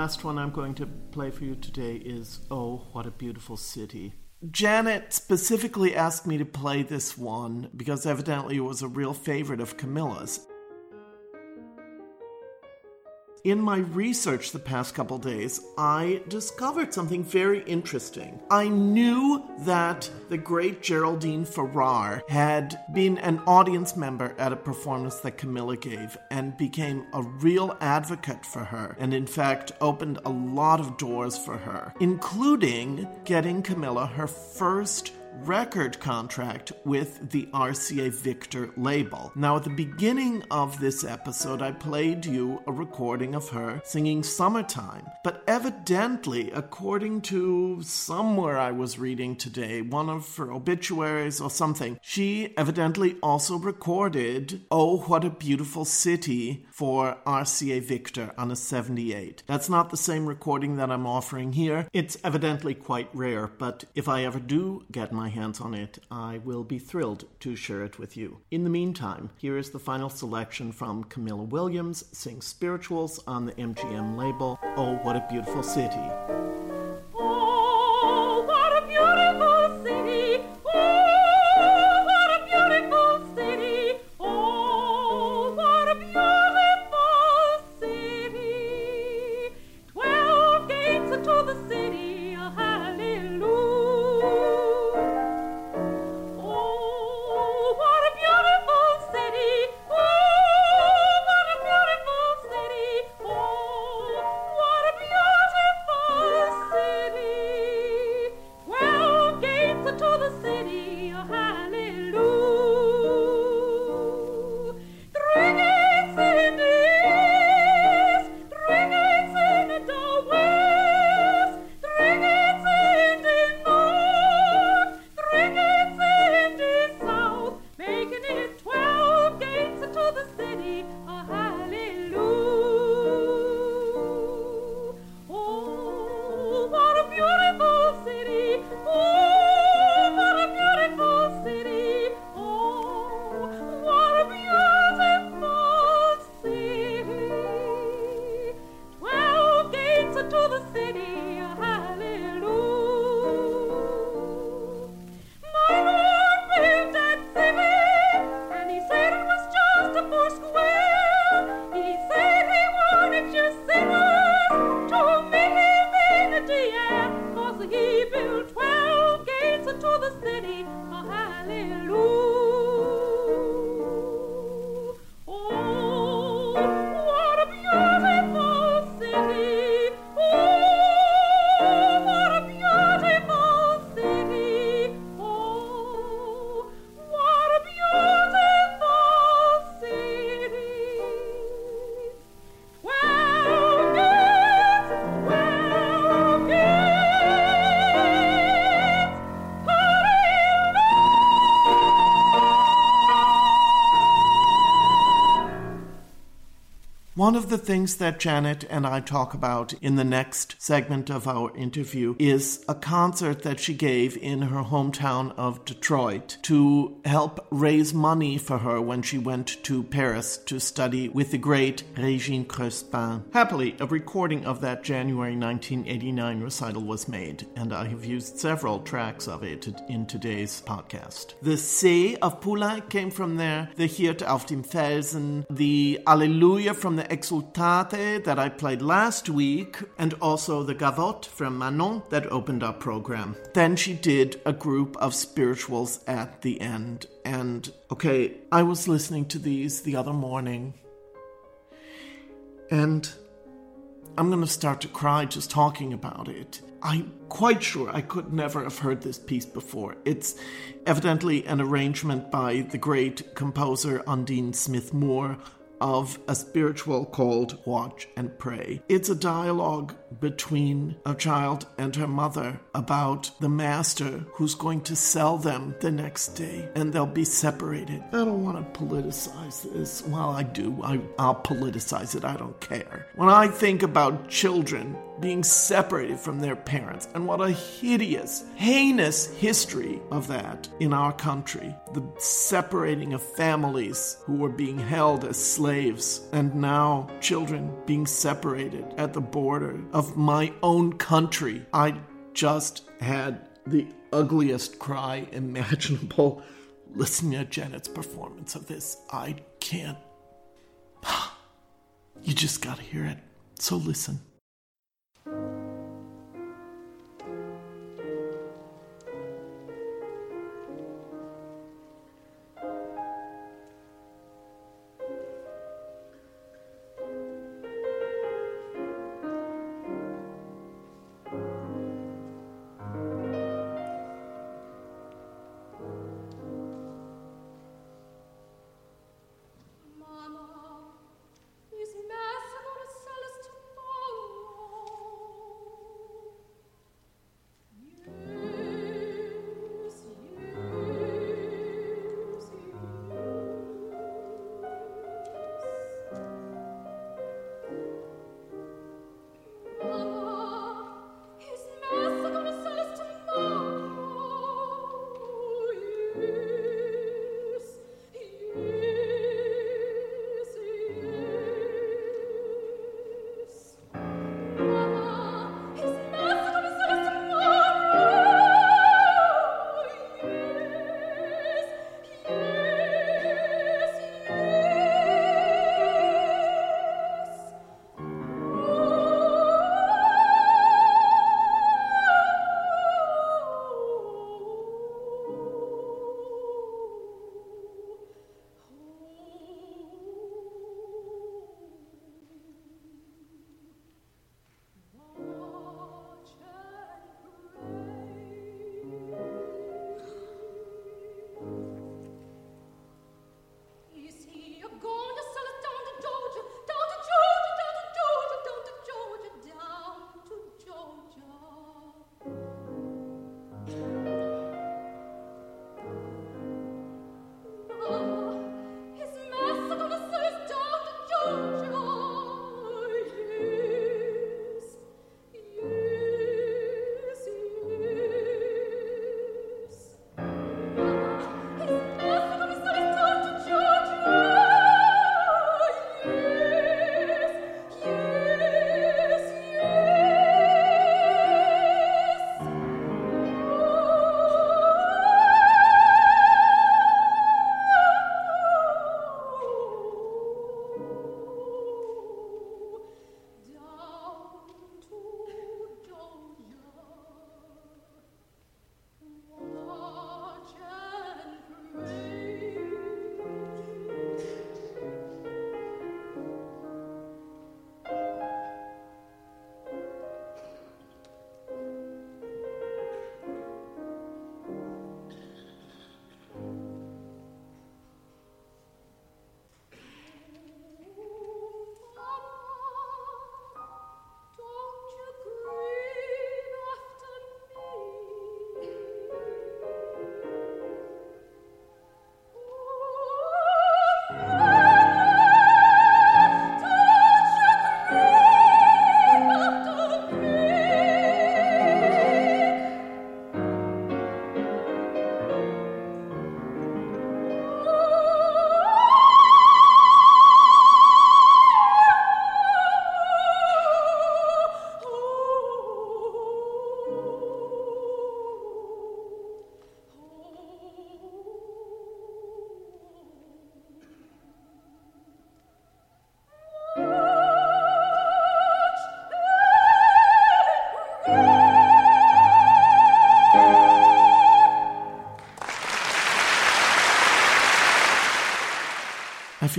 Last one I'm going to play for you today is Oh, What a Beautiful City. Janet specifically asked me to play this one because evidently it was a real favorite of Camilla's. In my research the past couple days, I discovered something very interesting. I knew that the great Geraldine Farrar had been an audience member at a performance that Camilla gave and became a real advocate for her, and in fact opened a lot of doors for her, including getting Camilla her first record contract with the RCA Victor label. Now, at the beginning of this episode, I played you a recording of her singing Summertime, but evidently, according to somewhere I was reading today, one of her obituaries or something, she evidently also recorded Oh, What a Beautiful City for RCA Victor on a 78. That's not the same recording that I'm offering here. It's evidently quite rare, but if I ever do get my hands on it, I will be thrilled to share it with you. In the meantime, here is the final selection from Camilla Williams, Sings Spirituals on the MGM label. Oh, what a beautiful city. Things that Janet and I talk about in the next segment of our interview is a concert that she gave in her hometown of Detroit to help raise money for her when she went to Paris to study with the great Regine Crespin. Happily, a recording of that January 1989 recital was made, and I have used several tracks of it in today's podcast. The C of Poulenc came from there, the Hirt auf dem Felsen, the Alleluia from the Exultate that I played last week, and also the Gavotte from Manon that opened our program. Then she did a group of spirituals at the end. And okay, I was listening to these the other morning, and I'm gonna start to cry just talking about it. I'm quite sure I could never have heard this piece before. It's evidently an arrangement by the great composer Undine Smith Moore of a spiritual called Watch and Pray. It's a dialogue between a child and her mother about the master who's going to sell them the next day and they'll be separated. I don't want to politicize this. Well, I do. I, I'll politicize it. I don't care. When I think about children being separated from their parents. And what a hideous, heinous history of that in our country. The separating of families who were being held as slaves, and now children being separated at the border of my own country. I just had the ugliest cry imaginable listening to Janet's performance of this. I can't. You just gotta hear it. So listen. Mama,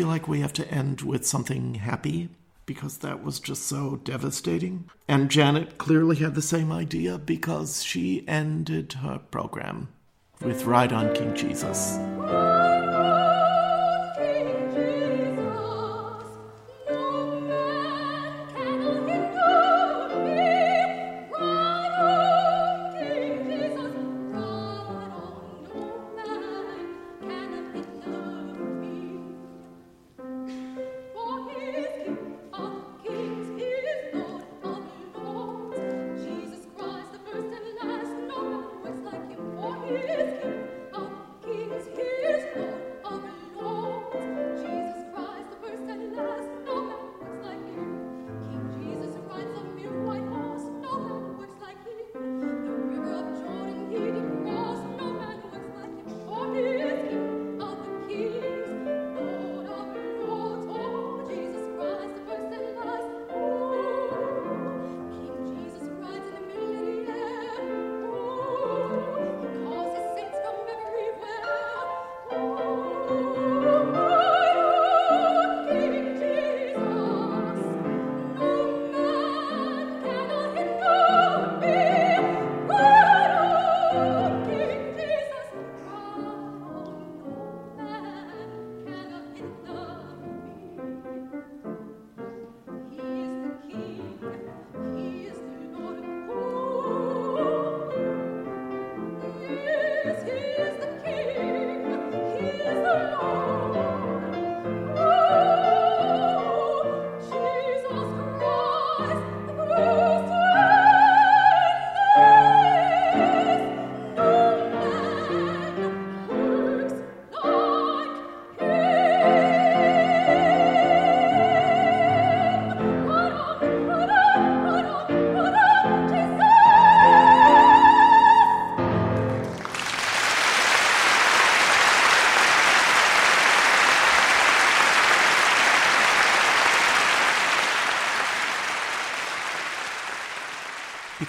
feel like we have to end with something happy because that was just so devastating. And Janet clearly had the same idea because she ended her program with Ride on King Jesus.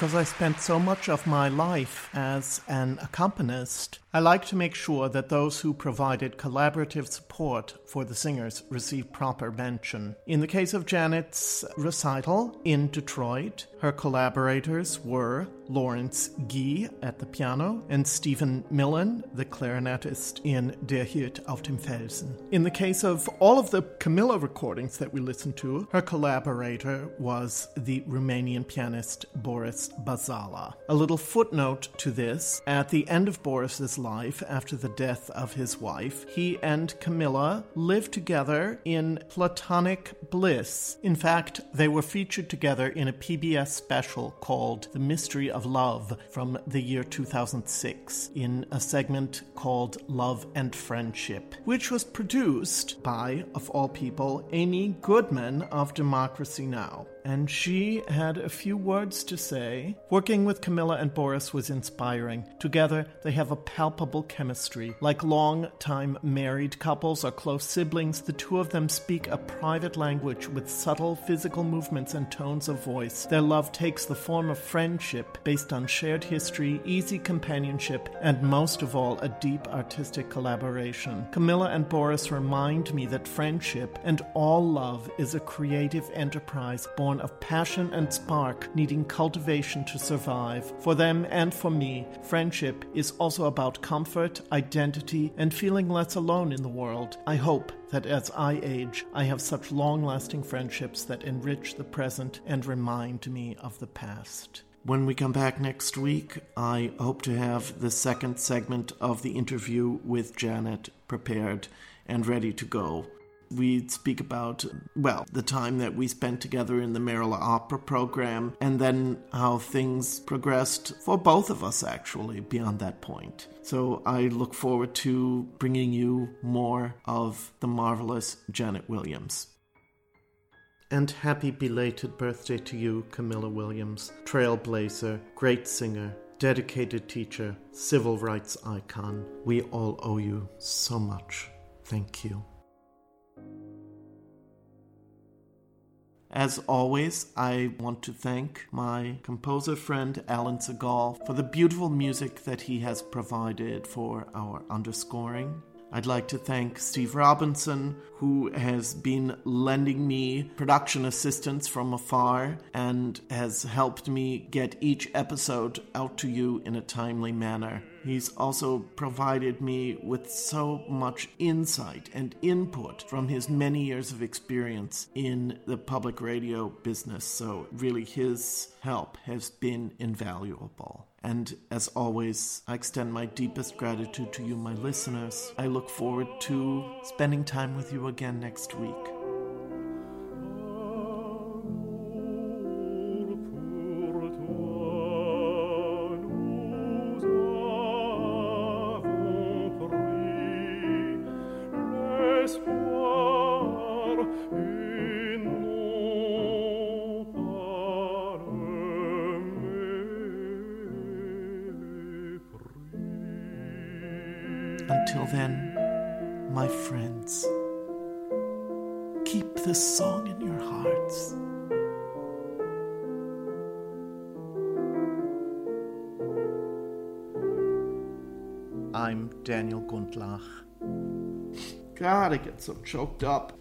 Because I spent so much of my life as an accompanist, I like to make sure that those who provided collaborative support for the singers receive proper mention. In the case of Janet's recital in Detroit, her collaborators were Lawrence Guy at the piano and Stephen Millen, the clarinetist in Der Hirt auf dem Felsen. In the case of all of the Camilla recordings that we listened to, her collaborator was the Romanian pianist Boris Bazala. A little footnote to this at the end of Boris's life, after the death of his wife, he and Camilla lived together in platonic bliss. In fact, they were featured together in a PBS special called The Mystery of Love from the year 2006 in a segment called Love and Friendship, which was produced by, of all people, Amy Goodman of Democracy Now! And she had a few words to say. Working with Camilla and Boris was inspiring. Together, they have a palpable chemistry. Like long-time married couples or close siblings, the two of them speak a private language with subtle physical movements and tones of voice. Their love takes the form of friendship based on shared history, easy companionship, and most of all, a deep artistic collaboration. Camilla and Boris remind me that friendship and all love is a creative enterprise born of passion and spark, needing cultivation to survive. For them and for me, friendship is also about comfort, identity, and feeling less alone in the world. I hope that as I age, I have such long lasting friendships that enrich the present and remind me of the past. When we come back next week, I hope to have the second segment of the interview with Janet prepared and ready to go we speak about, well, the time that we spent together in the Merola Opera program, and then how things progressed for both of us, actually, beyond that point. So I look forward to bringing you more of the marvelous Janet Williams. And happy belated birthday to you, Camilla Williams, trailblazer, great singer, dedicated teacher, civil rights icon. We all owe you so much. Thank you. As always, I want to thank my composer friend Alan Segal for the beautiful music that he has provided for our underscoring. I'd like to thank Steve Robinson, who has been lending me production assistance from afar and has helped me get each episode out to you in a timely manner. He's also provided me with so much insight and input from his many years of experience in the public radio business. So, really, his help has been invaluable. And as always, I extend my deepest gratitude to you, my listeners. I look forward to spending time with you again next week. So choked up.